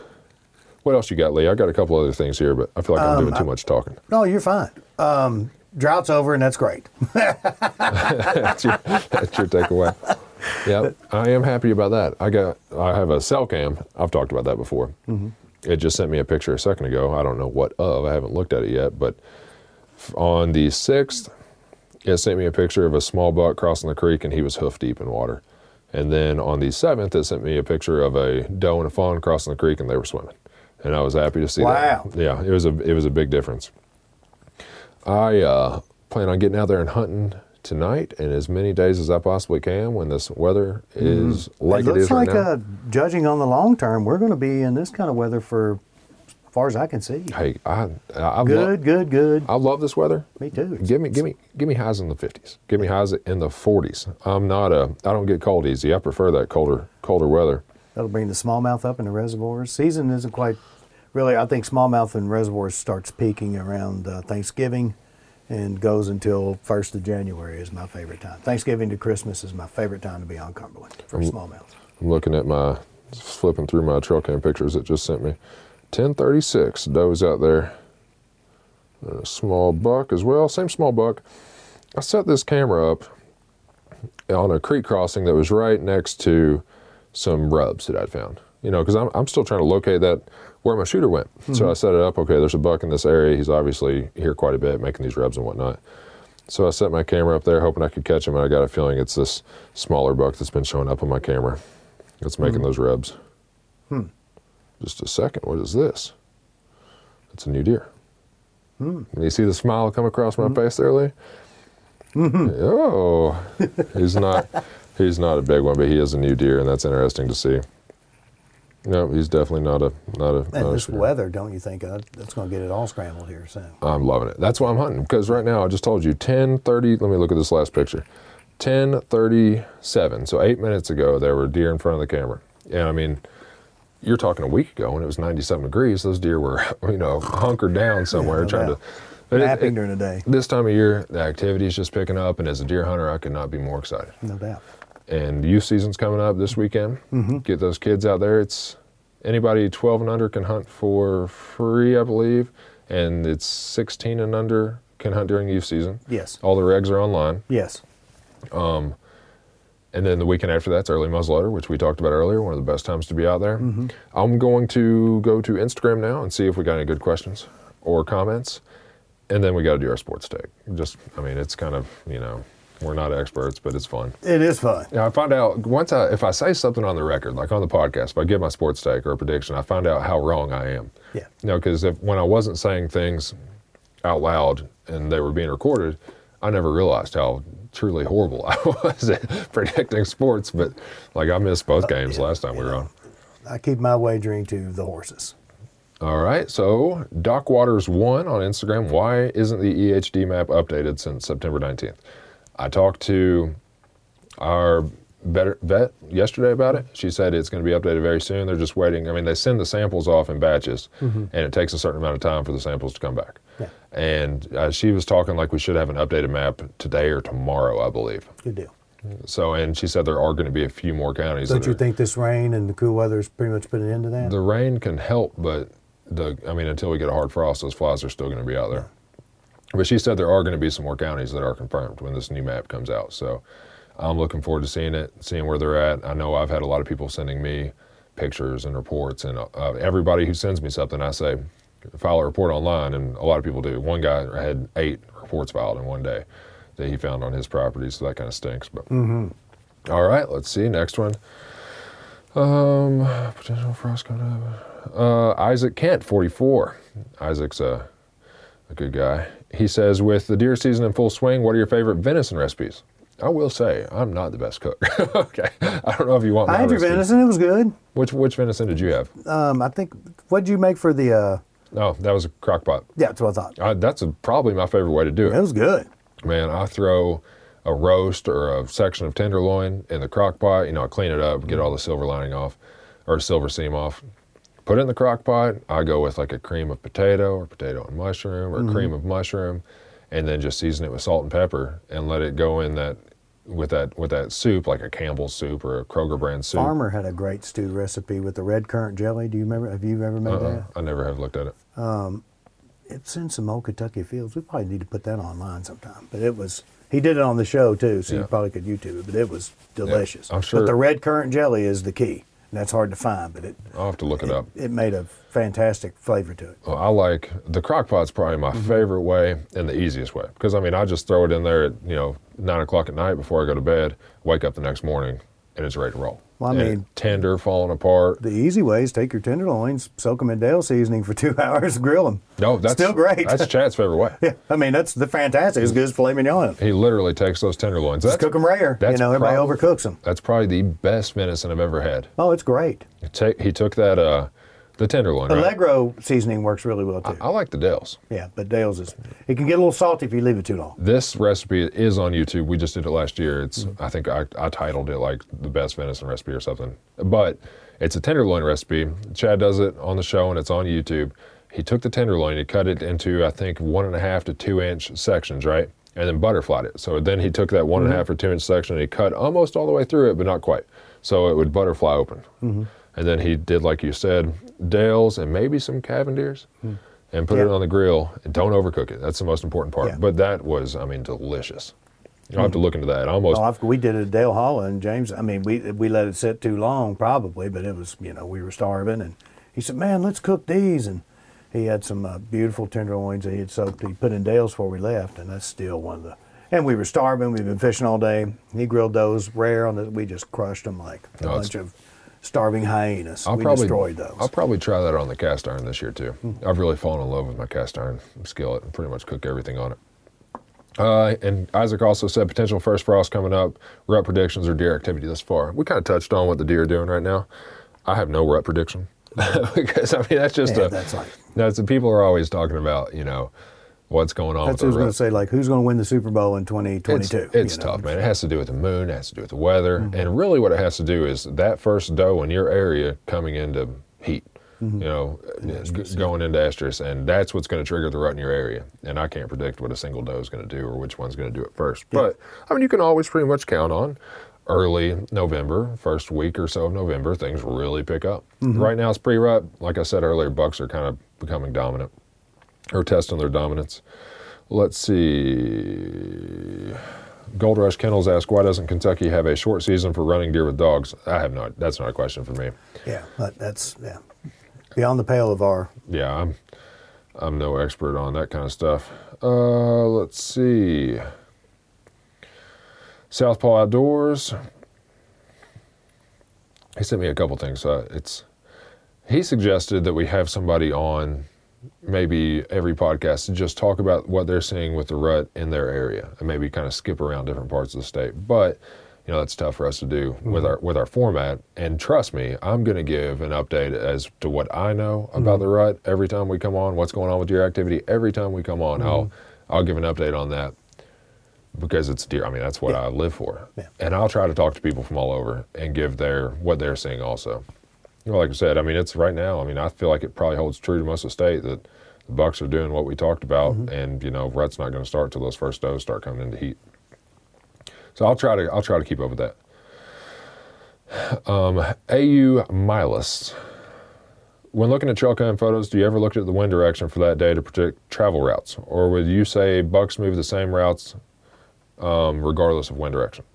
[SPEAKER 4] What else you got, Lee? I got a couple other things here, but I feel like I'm doing too much talking.
[SPEAKER 3] No, you're fine. Um, drought's over, and that's great.
[SPEAKER 4] that's, your, that's your takeaway. Yeah, I am happy about that. I got, I have a cell cam. I've talked about that before. It just sent me a picture a second ago. I don't know what of. I haven't looked at it yet, but on the sixth, it sent me a picture of a small buck crossing the creek, and he was hoof deep in water. And then on the seventh, it sent me a picture of a doe and a fawn crossing the creek, and they were swimming. And I was happy to see
[SPEAKER 3] Wow.
[SPEAKER 4] that. Yeah, it was a it was a big difference. I uh, plan on getting out there and hunting tonight and as many days as I possibly can when this weather is like
[SPEAKER 3] it
[SPEAKER 4] it
[SPEAKER 3] looks
[SPEAKER 4] is right
[SPEAKER 3] like,
[SPEAKER 4] now.
[SPEAKER 3] uh, judging on the long term, we're going to be in this kind of weather for far as I can see.
[SPEAKER 4] hey, I I,
[SPEAKER 3] Good,
[SPEAKER 4] love
[SPEAKER 3] good, good.
[SPEAKER 4] I love this weather.
[SPEAKER 3] Me too.
[SPEAKER 4] Give me give me give me highs in the 50s. Give me highs in the 40s. I'm not a I don't get cold easy. I prefer that colder colder weather.
[SPEAKER 3] That'll bring the smallmouth up in the reservoirs. Season isn't quite really. I think smallmouth in reservoirs starts peaking around uh, Thanksgiving, and goes until first of January is my favorite time. Thanksgiving to Christmas is my favorite time to be on Cumberland for smallmouth.
[SPEAKER 4] I'm looking at my flipping through my trail cam pictures that just sent me. 1036 does out there. And a small buck as well. Same small buck. I set this camera up on a creek crossing that was right next to some rubs that I'd found. You know, because I'm, I'm still trying to locate that where my shooter went. So mm-hmm. I set it up. Okay, there's a buck in this area. He's obviously here quite a bit, making these rubs and whatnot. So I set my camera up there, hoping I could catch him. And I got a feeling it's this smaller buck that's been showing up on my camera that's making hmm. those rubs. Hmm. Just a second. What is this? It's a new deer. Hmm. Can you see the smile come across my hmm. face there, Lee? Oh, he's not. He's not a big one, but he is a new deer, and that's interesting to see. No, he's definitely not a not a.
[SPEAKER 3] And
[SPEAKER 4] not
[SPEAKER 3] this weather, don't you think uh, that's going to get it all scrambled here soon?
[SPEAKER 4] I'm loving it. That's why I'm hunting because right now I just told you 10:30. Let me look at this last picture. 10:37. So eight minutes ago, there were deer in front of the camera, and I mean, you're talking a week ago when it was 97 degrees. Those deer were, you know, hunkered down somewhere
[SPEAKER 3] no
[SPEAKER 4] trying
[SPEAKER 3] doubt.
[SPEAKER 4] to. it-
[SPEAKER 3] Napping
[SPEAKER 4] it-
[SPEAKER 3] during the day,
[SPEAKER 4] this time of year, the activity is just picking up, and as a deer hunter, I could not be more excited.
[SPEAKER 3] no doubt.
[SPEAKER 4] And youth season's coming up this weekend. Mm-hmm. Get those kids out there. It's anybody 12 and under can hunt for free, I believe, and it's 16 and under can hunt during youth season.
[SPEAKER 3] Yes.
[SPEAKER 4] All the regs are online.
[SPEAKER 3] Yes.
[SPEAKER 4] Um, And then the weekend after that's early muzzleloader, which we talked about earlier, one of the best times to be out there. Mm-hmm. I'm going to go to Instagram now and see if we got any good questions or comments. And then we got to do our sports take. Just, I mean, it's kind of, you know, we're not experts, but it's fun.
[SPEAKER 3] It is fun.
[SPEAKER 4] Yeah, I find out once I, if I say something on the record, like on the podcast, if I give my sports take or a prediction, I find out how wrong I am.
[SPEAKER 3] Yeah.
[SPEAKER 4] You know, because when I wasn't saying things out loud and they were being recorded, I never realized how truly horrible I was at predicting sports. But like I missed both uh, games last time we were on.
[SPEAKER 3] I keep my wagering to the horses.
[SPEAKER 4] All right, so Doc Waters one on Instagram. Why isn't the EHD map updated since September 19th? I talked to our vet, vet yesterday about it. She said it's going to be updated very soon. They're just waiting. I mean, they send the samples off in batches, and it takes a certain amount of time for the samples to come back.
[SPEAKER 3] Yeah.
[SPEAKER 4] And uh, she was talking like we should have an updated map today or tomorrow, I believe.
[SPEAKER 3] Good deal.
[SPEAKER 4] So, and she said there are going to be a few more counties.
[SPEAKER 3] Don't you
[SPEAKER 4] are-
[SPEAKER 3] think this rain and the cool weather has pretty much put an end to that?
[SPEAKER 4] the rain can help, but the I mean, until we get a hard frost, those flies are still going to be out there. But she said there are going to be some more counties that are confirmed when this new map comes out. So I'm looking forward to seeing it, seeing where they're at. I know I've had a lot of people sending me pictures and reports, and uh, everybody who sends me something, I say, file a report online, and a lot of people do. One guy had eight reports filed in one day that he found on his property, so that kind of stinks. But all right, let's see next one. Um, potential frost coming up. Uh, Isaac Kent, 44. Isaac's a, a good guy. He says, with the deer season in full swing, what are your favorite venison recipes? I will say, I'm not the best cook. okay. I don't know if you want my
[SPEAKER 3] I had your
[SPEAKER 4] recipe.
[SPEAKER 3] venison. It was good.
[SPEAKER 4] Which, which venison did you have?
[SPEAKER 3] Um, I think. what did you make for the? Uh,
[SPEAKER 4] Oh, that was a crock pot.
[SPEAKER 3] yeah, that's what I thought.
[SPEAKER 4] Uh, that's a, probably my favorite way to do
[SPEAKER 3] It
[SPEAKER 4] it.
[SPEAKER 3] was good.
[SPEAKER 4] Man, I throw a roast or a section of tenderloin in the crock pot. You know, I clean it up, get all the silver lining off or silver seam off. Put it in the crock pot. I go with like a cream of potato or potato and mushroom or cream of mushroom, and then just season it with salt and pepper and let it go in that with that with that soup like a Campbell's soup or a Kroger brand soup.
[SPEAKER 3] Farmer had a great stew recipe with the red currant jelly. Do you remember? Have you ever made
[SPEAKER 4] Uh-uh,
[SPEAKER 3] that?
[SPEAKER 4] I never have looked at it.
[SPEAKER 3] Um, it's in some old Kentucky Afields. We probably need to put that online sometime. But it was. He did it on the show too, so
[SPEAKER 4] Yeah.
[SPEAKER 3] you probably could YouTube it. But it was delicious.
[SPEAKER 4] I'm sure-
[SPEAKER 3] But the red currant jelly is the key, that's hard to find. But it
[SPEAKER 4] I'll have to look it up.
[SPEAKER 3] it made a fantastic flavor to it.
[SPEAKER 4] Well, I like the crock pot's probably my
[SPEAKER 3] Mm-hmm.
[SPEAKER 4] favorite way and the easiest way because I mean I just throw it in there at you know nine o'clock at night before I go to bed, wake up the next morning, and it's ready to roll.
[SPEAKER 3] Well, I
[SPEAKER 4] And
[SPEAKER 3] mean-
[SPEAKER 4] tender, falling apart.
[SPEAKER 3] The easy way is take your tenderloins, soak them in Dale seasoning for two hours, grill them.
[SPEAKER 4] No, that's
[SPEAKER 3] still great.
[SPEAKER 4] That's Chad's favorite way.
[SPEAKER 3] Yeah, I mean that's the fantastic. As good as filet mignon.
[SPEAKER 4] He literally takes those tenderloins.
[SPEAKER 3] Just
[SPEAKER 4] That's,
[SPEAKER 3] cook them rare. You know, everybody
[SPEAKER 4] prob-
[SPEAKER 3] overcooks them.
[SPEAKER 4] that's probably the best venison I've ever had.
[SPEAKER 3] Oh, it's great.
[SPEAKER 4] He, take, he took that uh, the tenderloin. Right?
[SPEAKER 3] Allegro seasoning works really well too.
[SPEAKER 4] I like the Dales.
[SPEAKER 3] yeah, but Dale's is it can get a little salty if you leave it too long.
[SPEAKER 4] This recipe is on YouTube. We just did it last year. It's
[SPEAKER 3] Mm-hmm.
[SPEAKER 4] I think I, I titled it like the best venison recipe or something. But it's a tenderloin recipe. Chad does it on the show and it's on YouTube. He took the tenderloin, he cut it into I think one and a half to two inch sections, right? And then butterflied it. So then he took that one and
[SPEAKER 3] Mm-hmm.
[SPEAKER 4] a half or two inch section and he cut almost all the way through it, but not quite. So it would butterfly open.
[SPEAKER 3] Mm-hmm.
[SPEAKER 4] And then he did like you said, Dales and maybe some Cavender's. And put it
[SPEAKER 3] Hmm.
[SPEAKER 4] On the grill and don't overcook it. That's the most important part.
[SPEAKER 3] Yeah.
[SPEAKER 4] But that was, I mean, delicious. I'll have to look into that. Almost,
[SPEAKER 3] Well, we did it at Dale Hollow and James. I mean, we we let it sit too long probably, but it was you know we were starving and he said, "Man, let's cook these." And he had some uh, beautiful tenderloins that he had soaked. He put in Dale's before we left, and that's still one of the. And we were starving. We've been fishing all day. He grilled those rare on the. We just crushed them like a
[SPEAKER 4] No,
[SPEAKER 3] bunch of starving hyenas.
[SPEAKER 4] I'll
[SPEAKER 3] we
[SPEAKER 4] probably
[SPEAKER 3] destroyed those.
[SPEAKER 4] I'll probably try that on the cast iron this year too. I've really fallen in love with my cast iron skillet and pretty much cook everything on it. Uh, and Isaac also said potential first frost coming up, rut predictions or deer activity thus far. We kind of touched on what the deer are doing right now. I have no rut prediction because I mean that's just
[SPEAKER 3] Yeah,
[SPEAKER 4] a
[SPEAKER 3] that's like-
[SPEAKER 4] that's people are always talking about you know what's going on
[SPEAKER 3] That's what I was going to say. Like, who's going to win the Super Bowl in 2022?
[SPEAKER 4] It's, it's
[SPEAKER 3] you know? Mm-hmm.
[SPEAKER 4] tough, man. It has to do with the moon, it has to do with the weather, and really what it has to do is that first doe in your area coming into heat.
[SPEAKER 3] Mm-hmm.
[SPEAKER 4] You know, going into estrus, and that's what's going to trigger the rut in your area. And I can't predict what a single doe is going to do or which one's going to do it first. But I mean, you can always pretty much count on early November, first week or so of November, things really pick up.
[SPEAKER 3] Mm-hmm.
[SPEAKER 4] Right now it's pre-rut. Like I said earlier, bucks are kind of becoming dominant or testing their dominance. Let's see. Gold Rush Kennels ask, why doesn't Kentucky have a short season for running deer with dogs? I have not. That's not a question for me.
[SPEAKER 3] Yeah, but that's yeah beyond the pale of our.
[SPEAKER 4] Yeah, I'm. I'm no expert on that kind of stuff. Uh, let's see. Southpaw Outdoors. He sent me a couple things. Uh, it's. He suggested that we have somebody on maybe every podcast to just talk about what they're seeing with the rut in their area and maybe kind of skip around different parts of the state. But you know that's tough for us to do mm-hmm. with our with our format. And trust me, I'm going to give an update as to what I know about mm-hmm. the rut every time we come on. What's going on with deer activity every time we come on? I'll mm-hmm. I'll give an update on that because it's deer. I mean that's what I live for.
[SPEAKER 3] Yeah.
[SPEAKER 4] And I'll try to talk to people from all over and give their what they're seeing also. Well, like I said, I mean, it's right now. I mean, I feel like it probably holds true to most of the state that the Bucks are doing what we talked about, and you know, rut's not going to start till those first does start coming into heat. So I'll try to I'll try to keep up with that. Um, AU Milas. When looking at trail cam photos, do you ever look at the wind direction for that day to predict travel routes, or would you say Bucks move the same routes um, regardless of wind direction?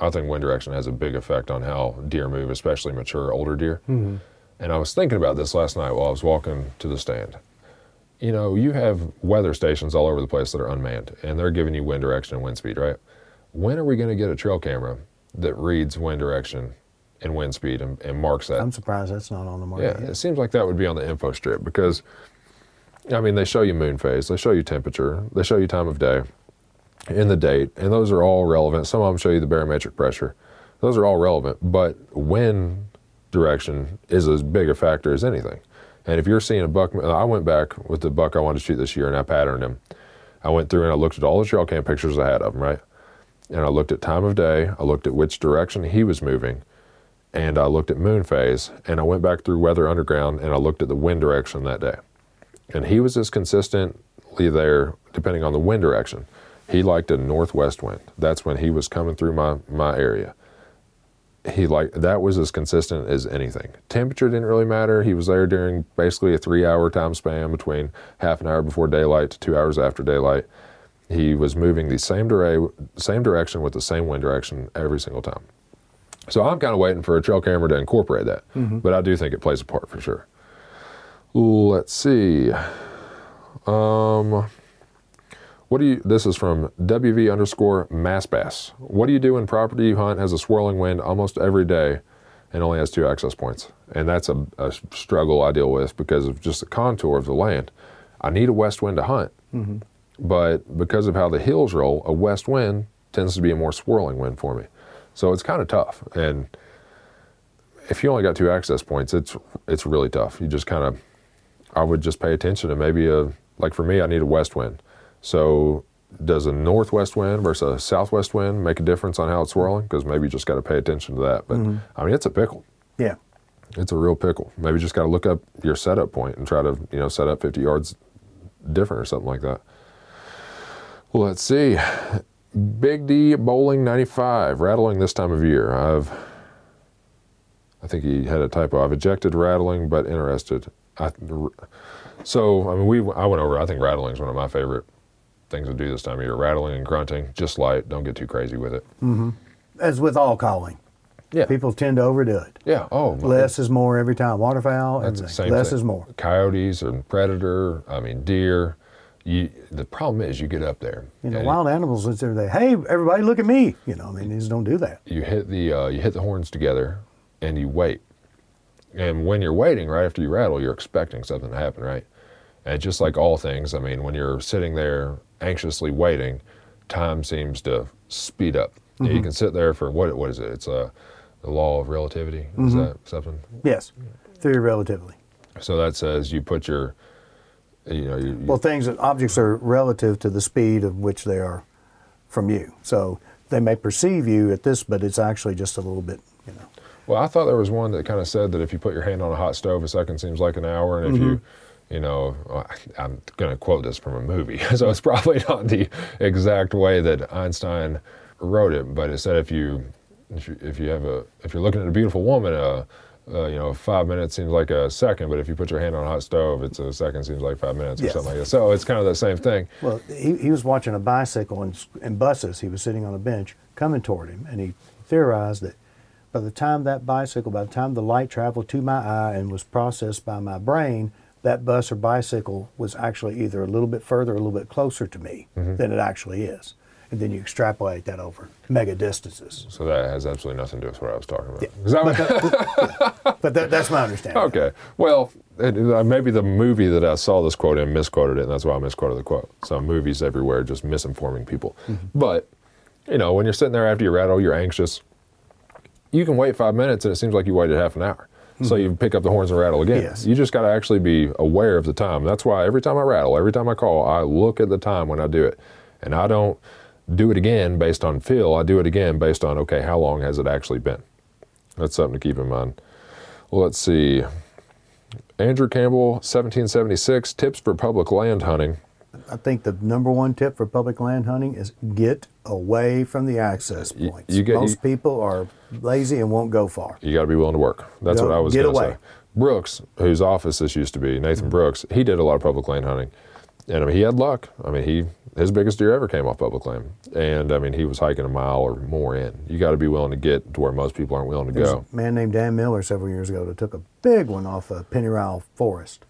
[SPEAKER 4] I think wind direction has a big effect on how deer move, especially mature older deer. Mm-hmm. And I was thinking about this last night while I was walking to the stand. You know, you have weather stations all over the place that are unmanned, and they're giving you wind direction and wind speed, right? When are we going to get a trail camera that reads wind direction and wind speed and, and marks that.
[SPEAKER 3] I'm surprised that's not on the market.
[SPEAKER 4] Yeah,
[SPEAKER 3] yet.
[SPEAKER 4] it seems like that would be on the info strip because, I mean, they show you moon phase, they show you temperature, they show you time of day, and the date, and those are all relevant. Some of them show you the barometric pressure. Those are all relevant, but wind direction is as big a factor as anything. And if you're seeing a buck, I went back with the buck I wanted to shoot this year, and I patterned him. I went through and I looked at all the trail cam pictures I had of him, right? And I looked at time of day, I looked at which direction he was moving, and I looked at moon phase, and I went back through Weather Underground and I looked at the wind direction that day. And he was as consistently there depending on the wind direction. He liked a northwest wind. That's when he was coming through my, my area. He liked that was as consistent as anything. Temperature didn't really matter. He was there during basically a three hour time span between half an hour before daylight to two hours after daylight. He was moving the same, dura- same direction with the same wind direction every single time. So I'm kind of waiting for a trail camera to incorporate that, but I do think it plays a part for sure. Let's see. Um, what do you? This is from WV underscore Mass Bass. What do you do when property you hunt has a swirling wind almost every day, and only has two access points? And that's a, a struggle I deal with because of just the contour of the land. I need a west wind to hunt, mm-hmm. but because of how the hills roll, a west wind tends to be a more swirling wind for me. So it's kind of tough. And if you only got two access points, it's it's really tough. You just kind of, I would just pay attention to maybe a like for me, I need a west wind. So does a northwest wind versus a southwest wind make a difference on how it's swirling? Because maybe you just got to pay attention to that. But mm-hmm. I mean, it's a pickle.
[SPEAKER 3] Yeah.
[SPEAKER 4] It's a real pickle. Maybe you just got to look up your setup point and try to you know set up 50 yards different or something like that. Well, let's see. Big D Bowling 95, rattling this time of year. I've, I think he had a typo. I've ejected rattling, but interested. I, so, I mean, we, I went over, I think rattling is one of my favorite things to do this time of year. Rattling and grunting, just light, don't get too crazy with it.
[SPEAKER 3] As with all calling,
[SPEAKER 4] Yeah.
[SPEAKER 3] people tend to overdo it.
[SPEAKER 4] Yeah. Oh,
[SPEAKER 3] Less is more every time. Waterfowl,
[SPEAKER 4] That's the same
[SPEAKER 3] Less
[SPEAKER 4] thing.
[SPEAKER 3] is more.
[SPEAKER 4] Coyotes and predator, I mean, deer. You, the problem is you get up there.
[SPEAKER 3] You know, wild animals, it's everything. Hey, everybody, look at me. You know, I mean, they just don't do that.
[SPEAKER 4] you hit the uh, you hit the horns together and you wait. And when you're waiting, right after you rattle, you're expecting something to happen, right? And just like all things, I mean, when you're sitting there anxiously waiting, time seems to speed up. You
[SPEAKER 3] Mm-hmm.
[SPEAKER 4] can sit there for what what is it? It's a the law of relativity. Is
[SPEAKER 3] Mm-hmm.
[SPEAKER 4] that something?
[SPEAKER 3] Yes, theory relatively.
[SPEAKER 4] So that says you put your, you know, you, you-
[SPEAKER 3] Well, things, that objects are relative to the speed of which they are from you. So they may perceive you at this, but it's actually just a little bit, you know.
[SPEAKER 4] Well, I thought there was one that kind of said that if you put your hand on a hot stove, a second seems like an hour, and if
[SPEAKER 3] Mm-hmm.
[SPEAKER 4] you know, I'm going to quote this from a movie, so it's probably not the exact way that Einstein wrote it, but it said if you, if you, if you have a, if you're looking at a beautiful woman, uh, uh, you know, five minutes seems like a second, but if you put your hand on a hot stove, it's a second seems like five minutes or
[SPEAKER 3] Yes.
[SPEAKER 4] something like that. So it's kind of the same thing.
[SPEAKER 3] Well, he, he was watching a bicycle and, and buses. He was sitting on a bench coming toward him, and he theorized that by the time that bicycle, by the time the light traveled to my eye and was processed by my brain, that bus or bicycle was actually either a little bit further or a little bit closer to me than it actually is. And then you extrapolate that over mega distances.
[SPEAKER 4] So that has absolutely nothing to do with what I was talking about.
[SPEAKER 3] Yeah.
[SPEAKER 4] 'Cause I-
[SPEAKER 3] But that, that's my understanding.
[SPEAKER 4] Okay. Well, it, uh, maybe the movie that I saw this quote in misquoted it, and that's why I misquoted the quote. So movies everywhere just misinforming people.
[SPEAKER 3] Mm-hmm.
[SPEAKER 4] But you know, when you're sitting there after you rattle, you're anxious. You can wait five minutes, and it seems like you waited half an hour. So you pick up the horns and rattle again.
[SPEAKER 3] Mm-hmm. Yes.
[SPEAKER 4] You just got to actually be aware of the time. That's why every time I rattle, every time I call, I look at the time when I do it, and I don't do it again based on feel. I do it again based on okay, how long has it actually been? That's something to keep in mind. Well, let's see. Andrew Campbell, 1776, tips for public land hunting.
[SPEAKER 3] I think the number one tip for public land hunting is get away from the access points.
[SPEAKER 4] you get-
[SPEAKER 3] Most
[SPEAKER 4] you-
[SPEAKER 3] people are lazy and won't go far.
[SPEAKER 4] You got to be willing to work. That's
[SPEAKER 3] Go-
[SPEAKER 4] what I was going to
[SPEAKER 3] away.
[SPEAKER 4] say. Brooks, whose office this used to be, Nathan mm-hmm. Brooks, he did a lot of public land hunting, and I mean he had luck. I mean he his biggest deer ever came off public land, and I mean he was hiking a mile or more in. You got to be willing to get to where most people aren't willing to
[SPEAKER 3] There's
[SPEAKER 4] go.
[SPEAKER 3] a man named Dan Miller several years ago that took a big one off of Pennyrile Forest.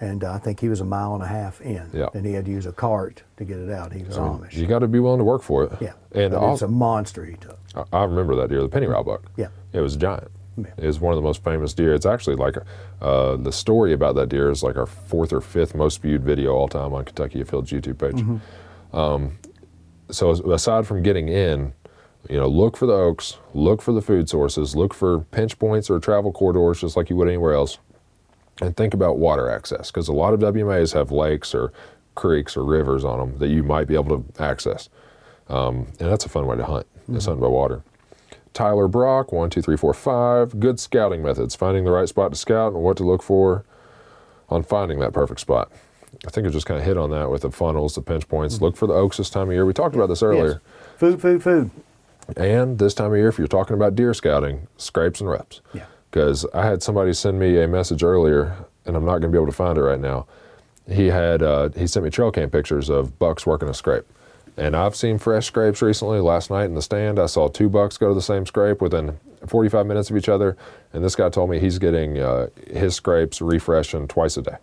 [SPEAKER 3] And uh, I think he was a mile and a half in,
[SPEAKER 4] Yeah.
[SPEAKER 3] and he had to use a cart to get it out. He was Amish.
[SPEAKER 4] You got to be willing to work for it.
[SPEAKER 3] yeah,
[SPEAKER 4] And
[SPEAKER 3] But it's a monster he took.
[SPEAKER 4] I- I remember that deer, the Pennyrile buck.
[SPEAKER 3] Yeah.
[SPEAKER 4] It was giant.
[SPEAKER 3] Yeah.
[SPEAKER 4] It was one of the most famous deer. It's actually like uh, the story about that deer is like our fourth or fifth most viewed video all time on Kentucky Afield's YouTube page. Um, so aside from getting in, you know, look for the oaks, look for the food sources, look for pinch points or travel corridors, just like you would anywhere else, and think about water access because a lot of WMAs have lakes or creeks or rivers on them that you might be able to access, um, and that's a fun way to hunt. Is hunting by water. Tyler Brock, one, two, three, four, five. Good scouting methods. Finding the right spot to scout and what to look for on finding that perfect spot. I think I just kind of hit on that with the funnels, the pinch points. Look for the oaks this time of year. We talked about this earlier.
[SPEAKER 3] Yes. Food, food, food.
[SPEAKER 4] And this time of year, if you're talking about deer scouting, scrapes and rubs.
[SPEAKER 3] Yeah.
[SPEAKER 4] Because I had somebody send me a message earlier, and I'm not going to be able to find it right now. He had uh, he sent me trail cam pictures of bucks working a scrape, and I've seen fresh scrapes recently. Last night in the stand, I saw two bucks go to the same scrape within 45 minutes of each other, and this guy told me he's getting uh, his scrapes refreshing twice a day.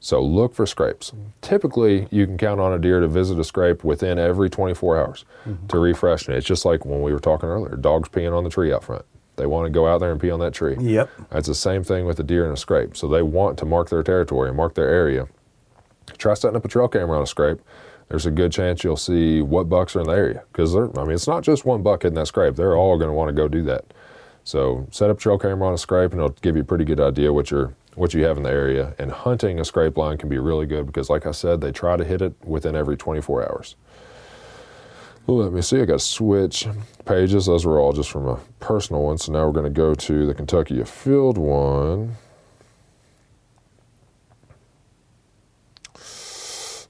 [SPEAKER 4] So look for scrapes. Typically, you can count on a deer to visit a scrape within every 24 hours to refresh it. It's just like when we were talking earlier, dogs peeing on the tree out front. They want to go out there and pee on that tree.
[SPEAKER 3] Yep.
[SPEAKER 4] It's the same thing with a deer and a scrape. So they want to mark their territory and mark their area. Try setting up a trail camera on a scrape. There's a good chance you'll see what bucks are in the area because they're. I mean it's not just one buck in that scrape. They're all going to want to go do that. So set up a trail camera on a scrape and it'll give you a pretty good idea what you're what you have in the area. And hunting a scrape line can be really good because, like I said, they try to hit it within every 24 hours. Let me see. I got to switch pages. Those were all just from a personal one. So now we're going to go to the Kentucky Afield one.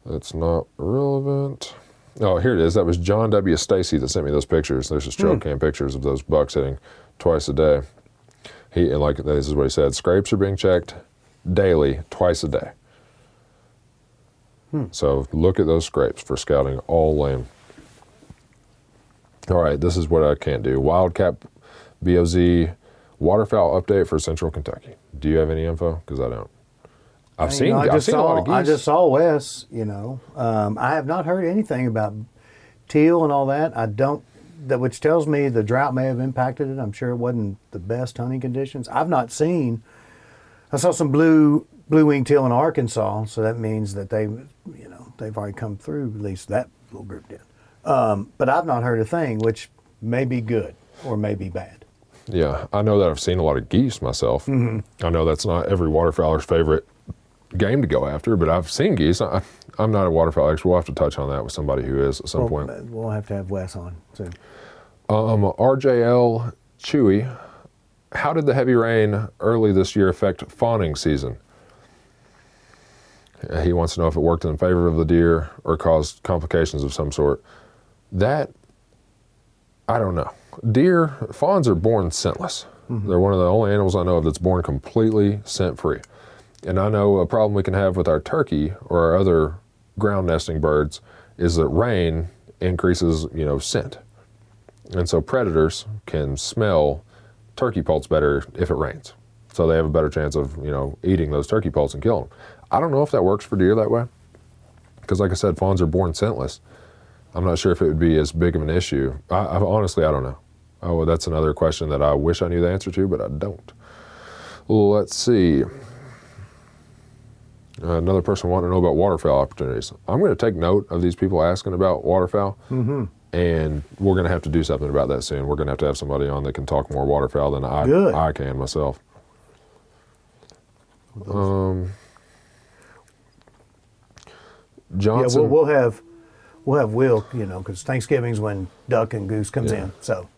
[SPEAKER 4] That's not relevant. Oh, here it is. That was John W. Stacy that sent me those pictures. There's just trail hmm. cam pictures of those bucks hitting twice a day. He and like this is what he said. Scrapes are being checked daily, twice a day. Hmm. So look at those scrapes for scouting all lane. All right, this is what I can't do. Wildcat BOZ waterfowl update for Central Kentucky. Do you have any info? Because I don't. I've seen.
[SPEAKER 3] know, I just
[SPEAKER 4] seen
[SPEAKER 3] saw,
[SPEAKER 4] a lot of geese.
[SPEAKER 3] I just saw Wes. You know, um, I have not heard anything about teal and all that. I don't. That which tells me the drought may have impacted it. I'm sure it wasn't the best hunting conditions. I've not seen. I saw some blue blue winged teal in Arkansas, so that means that they, you know, they've already come through. At least that little group did. Um, but I've not heard a thing, which may be good or may be bad.
[SPEAKER 4] Yeah, I know that I've seen a lot of geese myself.
[SPEAKER 3] Mm-hmm.
[SPEAKER 4] I know that's not every waterfowler's favorite game to go after, but I've seen geese. I, I'm not a waterfowl expert. We'll have to touch on that with somebody who is at some
[SPEAKER 3] Well,
[SPEAKER 4] point.
[SPEAKER 3] we'll have to have Wes on soon.
[SPEAKER 4] Um, RJL Chewy, how did the heavy rain early this year affect fawning season? Uh, He wants to know if it worked in favor of the deer or caused complications of some sort. That, I don't know. Deer, fawns are born scentless. Mm-hmm. They're one of the only animals I know of that's born completely scent free. And I know a problem we can have with our turkey or our other ground nesting birds is that rain increases, you know, scent. And so predators can smell turkey poults better if it rains. So they have a better chance of, you know, eating those turkey poults and killing them. I don't know if that works for deer that way. Because like I said, fawns are born scentless. I'm not sure if it would be as big of an issue. I, I honestly, I don't know. Oh, well, that's another question that I wish I knew the answer to, but I don't. Let's see. Another person wanting to know about waterfowl opportunities. I'm going to take note of these people asking about waterfowl, and we're going to have to do something about that soon. We're going to have to have somebody on that can talk more waterfowl than I
[SPEAKER 3] Good.
[SPEAKER 4] I can myself. Um, Johnson.
[SPEAKER 3] Yeah, we'll, we'll have we'll have Will, you know, because Thanksgiving's when duck and goose comes
[SPEAKER 4] Yeah.
[SPEAKER 3] in. So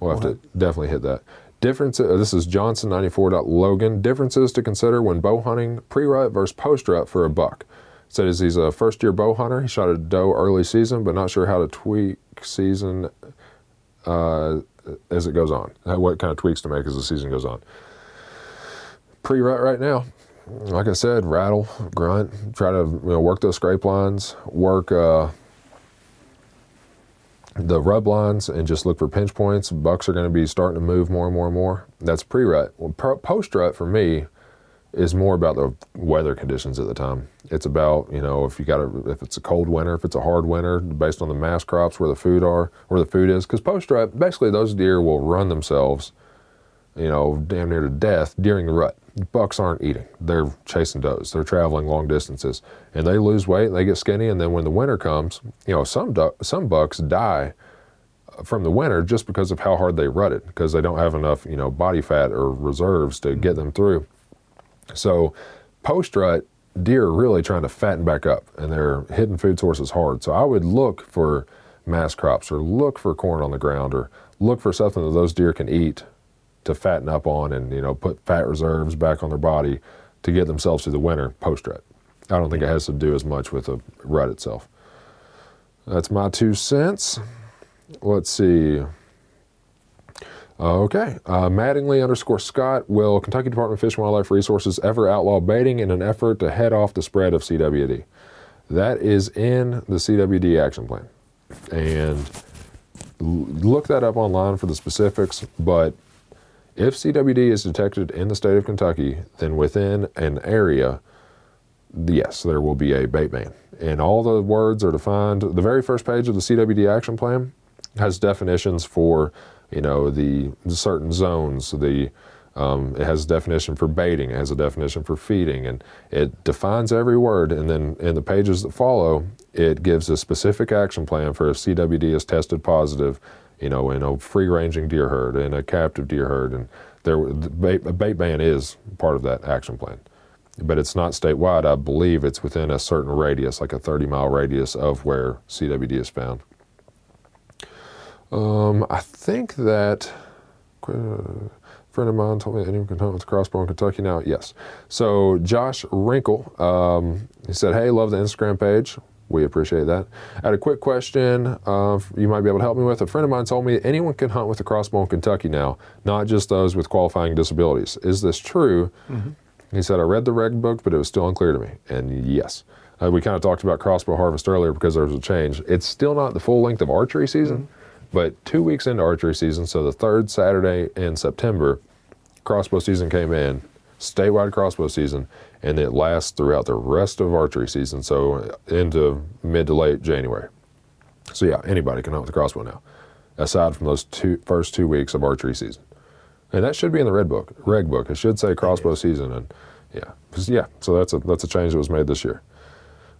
[SPEAKER 4] We'll have to definitely hit that. Difference. Uh, this is Johnson ninety four Logan. Differences to consider when bow hunting pre rut versus post rut for a buck. Said is he's a first year bow hunter. He shot a doe early season, but not sure how to tweak season uh, as it goes on. What kind of tweaks to make as the season goes on. Pre rut right now. Like I said, rattle, grunt, try to you know, work those scrape lines, work uh, the rub lines and just look for pinch points. Bucks are going to be starting to move more and more and more. That's pre rut. Well, post rut for me is more about the weather conditions at the time. It's about you know if you got a if it's a cold winter, if it's a hard winter, based on the mast crops where the food are where the food is. Because post rut, basically those deer will run themselves, you know, damn near to death during the rut. Bucks aren't eating; they're chasing does. They're traveling long distances, and they lose weight, they get skinny, and then when the winter comes, you know, some du- some bucks die from the winter just because of how hard they rutted because they don't have enough you know body fat or reserves to get them through so post rut deer are really trying to fatten back up and they're hitting food sources hard so i would look for mast crops or look for corn on the ground or look for something that those deer can eat to fatten up on and you know put fat reserves back on their body to get themselves through the winter post rut i don't think it has to do as much with the rut itself that's my two cents let's see. Okay. Uh, Mattingly underscore Scott. Will Kentucky Department of Fish and Wildlife Resources ever outlaw baiting in an effort to head off the spread of CWD? That is in the CWD action plan. And look that up online for the specifics. But if CWD is detected in the state of Kentucky, then within an area, yes, there will be a bait ban. And all the words are defined. The very first page of the CWD action plan has definitions for, you know, the, certain zones. The um, it has a definition for baiting. It has a definition for feeding, and it defines every word. And then in the pages that follow, it gives a specific action plan for if CWD is tested positive, you know, in a free-ranging deer herd, in a captive deer herd, and there the bait, a bait ban is part of that action plan but it's not statewide. I believe it's within a certain radius, like a 30 mile radius of where CWD is found. Um, I think that uh, a friend of mine told me anyone can hunt with a crossbow in Kentucky now. Yes. So Josh Wrinkle, um, he said, "Hey, love the Instagram page. We appreciate that. I had a quick question uh, you might be able to help me with. A friend of mine told me anyone can hunt with a crossbow in Kentucky now, not just those with qualifying disabilities. Is this true?" He said, I read the reg book, but it was still unclear to me. And yes, uh, we kind of talked about crossbow harvest earlier because there was a change. It's still not the full length of archery season, but two weeks into archery season, so the third Saturday in September, crossbow season came in, statewide crossbow season, and it lasts throughout the rest of archery season, so into mid to late January. So yeah, anybody can hunt with a crossbow now, aside from those two first two weeks of archery season. And that should be in the red book, reg book. It should say crossbow season, and yeah, yeah. So that's a that's a change that was made this year,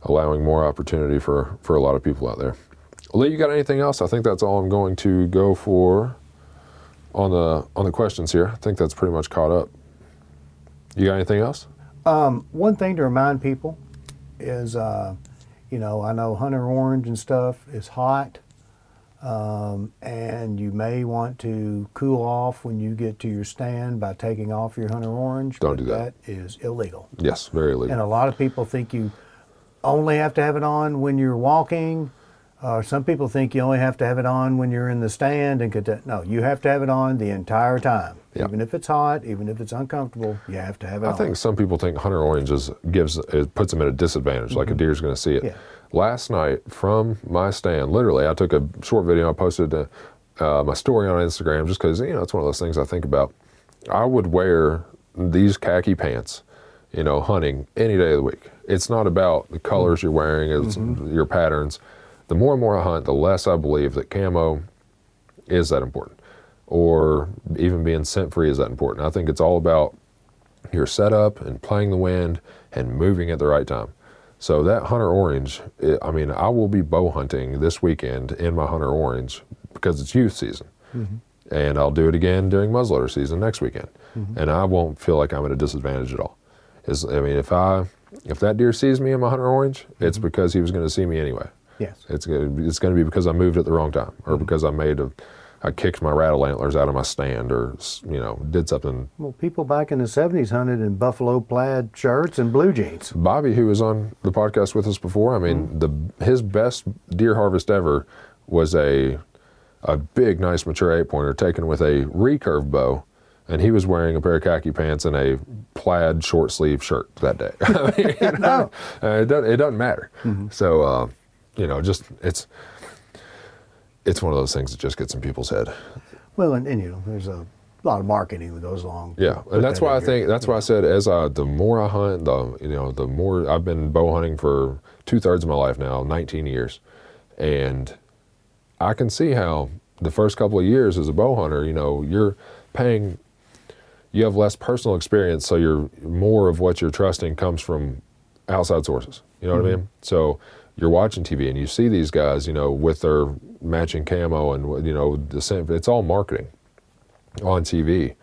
[SPEAKER 4] allowing more opportunity for for a lot of people out there. Lee, you got anything else? I think that's all I'm going to go for on the on the questions here. I think that's pretty much caught up. You got anything else?
[SPEAKER 3] Um, one thing to remind people is, uh, you know, I know Hunter Orange and stuff is hot, um, and you may want to cool off when you get to your stand by taking off your Hunter Orange.
[SPEAKER 4] Don't do that.
[SPEAKER 3] That is illegal.
[SPEAKER 4] Yes, very illegal.
[SPEAKER 3] And a lot of people think you only have to have it on when you're walking. Or some people think you only have to have it on when you're in the stand and could. No, you have to have it on the entire time.
[SPEAKER 4] Yeah.
[SPEAKER 3] Even if it's hot, even if it's uncomfortable, you have to have it on.
[SPEAKER 4] I
[SPEAKER 3] on.
[SPEAKER 4] think some people think hunter orange is, gives it puts them at a disadvantage, like a deer's going to see it.
[SPEAKER 3] Yeah.
[SPEAKER 4] Last night from my stand, literally, I took a short video. I posted uh uh, my story on Instagram just because you know it's one of those things I think about. I would wear these khaki pants, you know, hunting any day of the week. It's not about the colors you're wearing, it's your patterns. The more and more I hunt, the less I believe that camo is that important, or even being scent free is that important. I think it's all about your setup and playing the wind and moving at the right time. So that hunter orange, it, I mean, I will be bow hunting this weekend in my hunter orange because it's youth season, mm-hmm. and I'll do it again during muzzleloader season next weekend, mm-hmm. and I won't feel like I'm at a disadvantage at all. Is I mean, if I if that deer sees me in my hunter orange, it's mm-hmm. because he was going to see me anyway.
[SPEAKER 3] Yes.
[SPEAKER 4] It's gonna, it's going to be because I moved at the wrong time, or because I made a, I kicked my rattle antlers out of my stand, or you know, did something.
[SPEAKER 3] Well, people back in the 70s hunted in buffalo plaid shirts and blue jeans.
[SPEAKER 4] Bobby, who was on the podcast with us before, I mean, the his best deer harvest ever was a a big, nice mature eight pointer taken with a recurve bow, and he was wearing a pair of khaki pants and a plaid short sleeve shirt that day. I mean, know, uh, it doesn't it doesn't matter. So, uh, you know, just it's it's one of those things that just gets in people's head.
[SPEAKER 3] Well, and, and you know, there's a lot of marketing that goes along.
[SPEAKER 4] Yeah, and that's
[SPEAKER 3] that
[SPEAKER 4] why I
[SPEAKER 3] your-
[SPEAKER 4] think that's why I said as I the more I hunt, the you know the more I've been bow hunting for two thirds of my life now, 19 years, and I can see how the first couple of years as a bow hunter, you know, you're paying, you have less personal experience, so you're more of what you're trusting comes from outside sources. You know what I mm-hmm. mean? So you're watching TV and you see these guys, you know, with their matching camo and you know the same. It's all marketing on TV.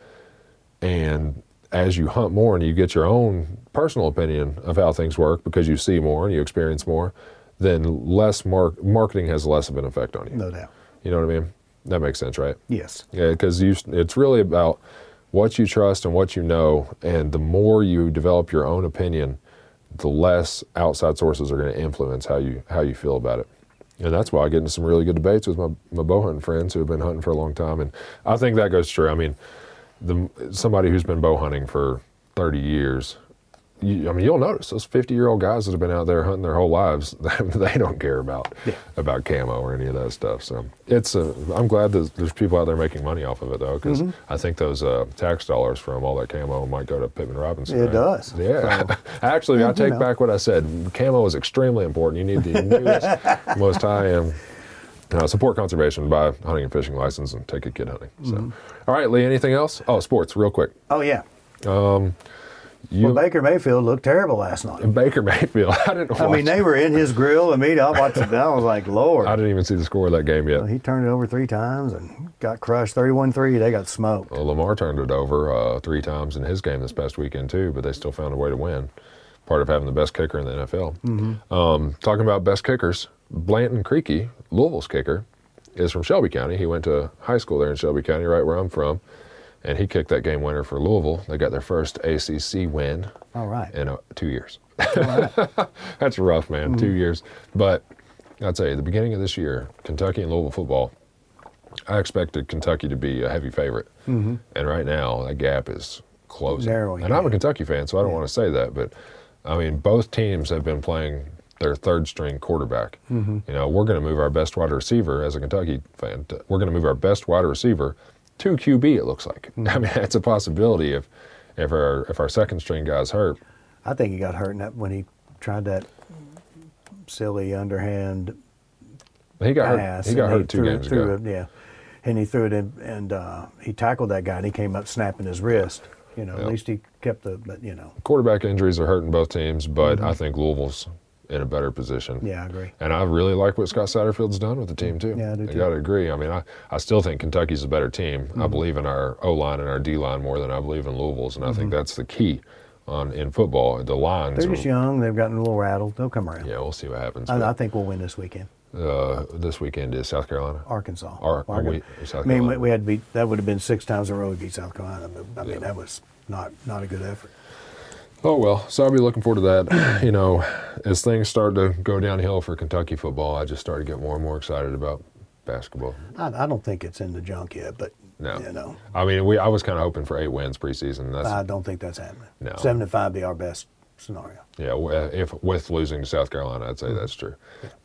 [SPEAKER 4] And as you hunt more and you get your own personal opinion of how things work because you see more and you experience more, then less mark marketing has less of an effect on you.
[SPEAKER 3] No doubt.
[SPEAKER 4] You know what I mean? That makes sense, right?
[SPEAKER 3] Yes.
[SPEAKER 4] Yeah, because you it's really about what you trust and what you know, and the more you develop your own opinion, the less outside sources are going to influence how you how you feel about it. And that's why I get into some really good debates with my, my bow hunting friends who have been hunting for a long time. And I think that goes true. I mean, the somebody who's been bow hunting for 30 years, you, I mean, you'll notice those 50 year old guys that have been out there hunting their whole lives, they don't care about
[SPEAKER 3] Yeah.
[SPEAKER 4] about camo or any of that stuff. So it's uh, I'm glad that there's people out there making money off of it though, because
[SPEAKER 3] Mm-hmm.
[SPEAKER 4] I think those uh, tax dollars from all that camo might go to Pittman Robertson.
[SPEAKER 3] It
[SPEAKER 4] right?
[SPEAKER 3] does.
[SPEAKER 4] Yeah. Actually, I take
[SPEAKER 3] know.
[SPEAKER 4] back what I said. Camo is extremely important. You need the newest, most high end. Uh, support conservation, buy hunting and fishing license, and take a kid hunting. So,
[SPEAKER 3] Mm-hmm.
[SPEAKER 4] all right, Lee. Anything else? Oh, sports, real quick.
[SPEAKER 3] Oh yeah.
[SPEAKER 4] You
[SPEAKER 3] Well, Baker Mayfield looked terrible last night.
[SPEAKER 4] Baker Mayfield. I didn't. Watch,
[SPEAKER 3] I mean, they were in his grill and me. I watched it. I was like, Lord.
[SPEAKER 4] I didn't even see the score of that game yet.
[SPEAKER 3] he turned it over three times and got crushed 31-3. They got smoked.
[SPEAKER 4] Well, Lamar turned it over uh, three times in his game this past weekend too, but they still found a way to win. Part of having the best kicker in the NFL. Um, talking about best kickers, Blanton Creque, Louisville's kicker, is from Shelby County. He went to high school there in Shelby County, right where I'm from, and he kicked that game winner for Louisville. They got their first ACC win
[SPEAKER 3] All right.
[SPEAKER 4] in uh, two years. That's rough, man. Two years. But I'll tell you, the beginning of this year, Kentucky and Louisville football, I expected Kentucky to be a heavy favorite. mm-hmm. And right now, that gap is closing.
[SPEAKER 3] Narrowing,
[SPEAKER 4] and I'm a. Kentucky fan, so I don't want to say that. But I mean, both teams have been playing their third string quarterback. Mm-hmm. You know, we're going to move our best wide receiver as a Kentucky fan. to- we're going to move our best wide receiver to QB. It looks like. I mean, that's a possibility if if our if our second string guy's hurt.
[SPEAKER 3] I think he got hurt in that when he tried that silly underhand
[SPEAKER 4] He got
[SPEAKER 3] pass.
[SPEAKER 4] hurt. He got hurt two
[SPEAKER 3] threw,
[SPEAKER 4] games
[SPEAKER 3] threw
[SPEAKER 4] ago.
[SPEAKER 3] It, yeah, and he threw it in, and uh, he tackled that guy, and he came up snapping his wrist. You know,
[SPEAKER 4] Yeah.
[SPEAKER 3] at least he kept the, but you know,
[SPEAKER 4] Quarterback injuries are hurting both teams, but I think Louisville's in a better position.
[SPEAKER 3] Yeah, I agree.
[SPEAKER 4] And I really like what Scott Satterfield's done with the team too.
[SPEAKER 3] Yeah, I do too.
[SPEAKER 4] got to agree. I mean, I, I still think Kentucky's a better team.
[SPEAKER 3] Mm-hmm.
[SPEAKER 4] I believe in our O line and our D line more than I believe in Louisville's, and I
[SPEAKER 3] Mm-hmm.
[SPEAKER 4] think that's the key on in football. The lines.
[SPEAKER 3] They're
[SPEAKER 4] are-
[SPEAKER 3] just young. They've gotten a little rattled. They'll come around.
[SPEAKER 4] Yeah, we'll see what happens.
[SPEAKER 3] I, I think we'll win this weekend.
[SPEAKER 4] uh, this weekend is South Carolina.
[SPEAKER 3] Arkansas.
[SPEAKER 4] Ar-
[SPEAKER 3] Arkansas.
[SPEAKER 4] we- South
[SPEAKER 3] I mean, we, we had to beat. That would have been six times in a row we beat South Carolina. But, I mean,
[SPEAKER 4] Yeah.
[SPEAKER 3] that was not not a good effort.
[SPEAKER 4] Oh well, so I'll be looking forward to that. you know, as things start to go downhill for Kentucky football, I just start to get more and more excited about basketball.
[SPEAKER 3] I, I don't think it's in the junk yet, but
[SPEAKER 4] No,
[SPEAKER 3] you know,
[SPEAKER 4] I mean, we I was kind of hoping for eight wins preseason. That's
[SPEAKER 3] I don't think that's happening.
[SPEAKER 4] No.
[SPEAKER 3] Seven to five be our best scenario.
[SPEAKER 4] yeah. uh, If with losing to South Carolina, I'd say that's true.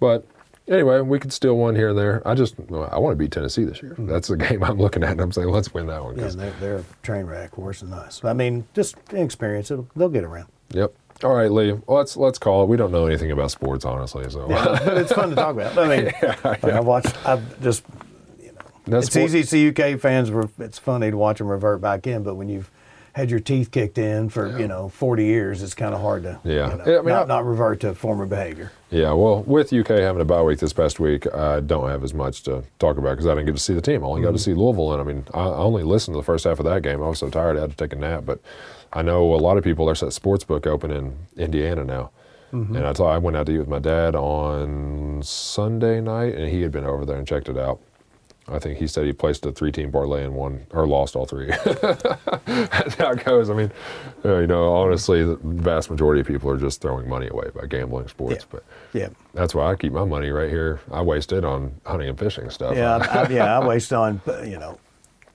[SPEAKER 4] But anyway, we could steal one here and there. I just well, I want to beat Tennessee this year. Hmm. That's the game I'm looking at. and I'm saying let's win that one.
[SPEAKER 3] Yeah, they're, they're a train wreck, worse than us. I mean, just experience. It'll, they'll get around.
[SPEAKER 4] Yep. All right, Lee. Let's let's call it. We don't know anything about sports, honestly. So
[SPEAKER 3] but it's fun to talk about. I mean, like I watched. I've just.
[SPEAKER 4] That's
[SPEAKER 3] it's
[SPEAKER 4] sport-
[SPEAKER 3] easy to see UK fans. It's funny to watch them revert back in, but when you've had your teeth kicked in for you know 40 years, it's kind of hard to
[SPEAKER 4] Yeah.
[SPEAKER 3] you know,
[SPEAKER 4] I mean,
[SPEAKER 3] not,
[SPEAKER 4] I-
[SPEAKER 3] not revert to former behavior.
[SPEAKER 4] Yeah, well, with UK having a bye week this past week, I don't have as much to talk about because I didn't get to see the team. I only got to mm-hmm. see Louisville, and I mean, I I only listened to the first half of that game. I was so tired I had to take a nap. But I know a lot of people. There's that sports book open in Indiana now, mm-hmm. and I told I went out to eat with my dad on Sunday night, and he had been over there and checked it out. I think he said he placed a three-team parlay and won or lost all three. That's how it goes. I mean, uh, you know, honestly, the vast majority of people are just throwing money away by gambling sports.
[SPEAKER 3] Yeah.
[SPEAKER 4] But
[SPEAKER 3] Yeah,
[SPEAKER 4] that's why I keep my money right here. I waste it on hunting and fishing stuff.
[SPEAKER 3] yeah, I, I, yeah. I waste on you know.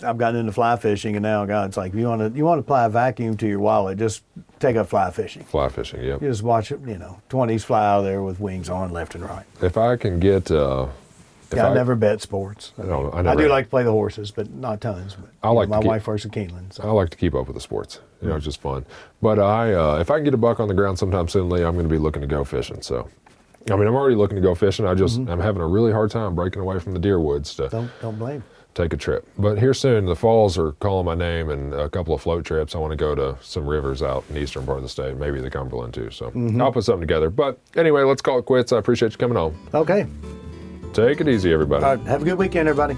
[SPEAKER 3] I've gotten into fly fishing, and now God, it's like you want to you want to apply a vacuum to your wallet. Just take up fly fishing.
[SPEAKER 4] Fly fishing, yeah.
[SPEAKER 3] You just watch it, you know, 20s fly out there with wings on left and right.
[SPEAKER 4] If I can get uh,
[SPEAKER 3] Yeah, I
[SPEAKER 4] I-
[SPEAKER 3] never bet sports. I,
[SPEAKER 4] No, I
[SPEAKER 3] I do like to play the horses, but not tons. But
[SPEAKER 4] I
[SPEAKER 3] know,
[SPEAKER 4] like to
[SPEAKER 3] my
[SPEAKER 4] keep-
[SPEAKER 3] wife works in Keeneland. So.
[SPEAKER 4] I like to keep up with the sports. You know, it's just fun. But I, uh, if I can get a buck on the ground sometime soon, Lee, I'm going to be looking to go fishing. So, I mean, I'm already looking to go fishing. I just, I'm having a really hard time breaking away from the deer woods to
[SPEAKER 3] Don't don't blame.
[SPEAKER 4] take a trip. But here soon, the falls are calling my name, and a couple of float trips. I want to go to some rivers out in the eastern part of the state, maybe the Cumberland too. So I'll put something together. But anyway, let's call it quits. I appreciate you coming on.
[SPEAKER 3] Okay.
[SPEAKER 4] Take it easy, everybody.
[SPEAKER 3] Have a good weekend, everybody.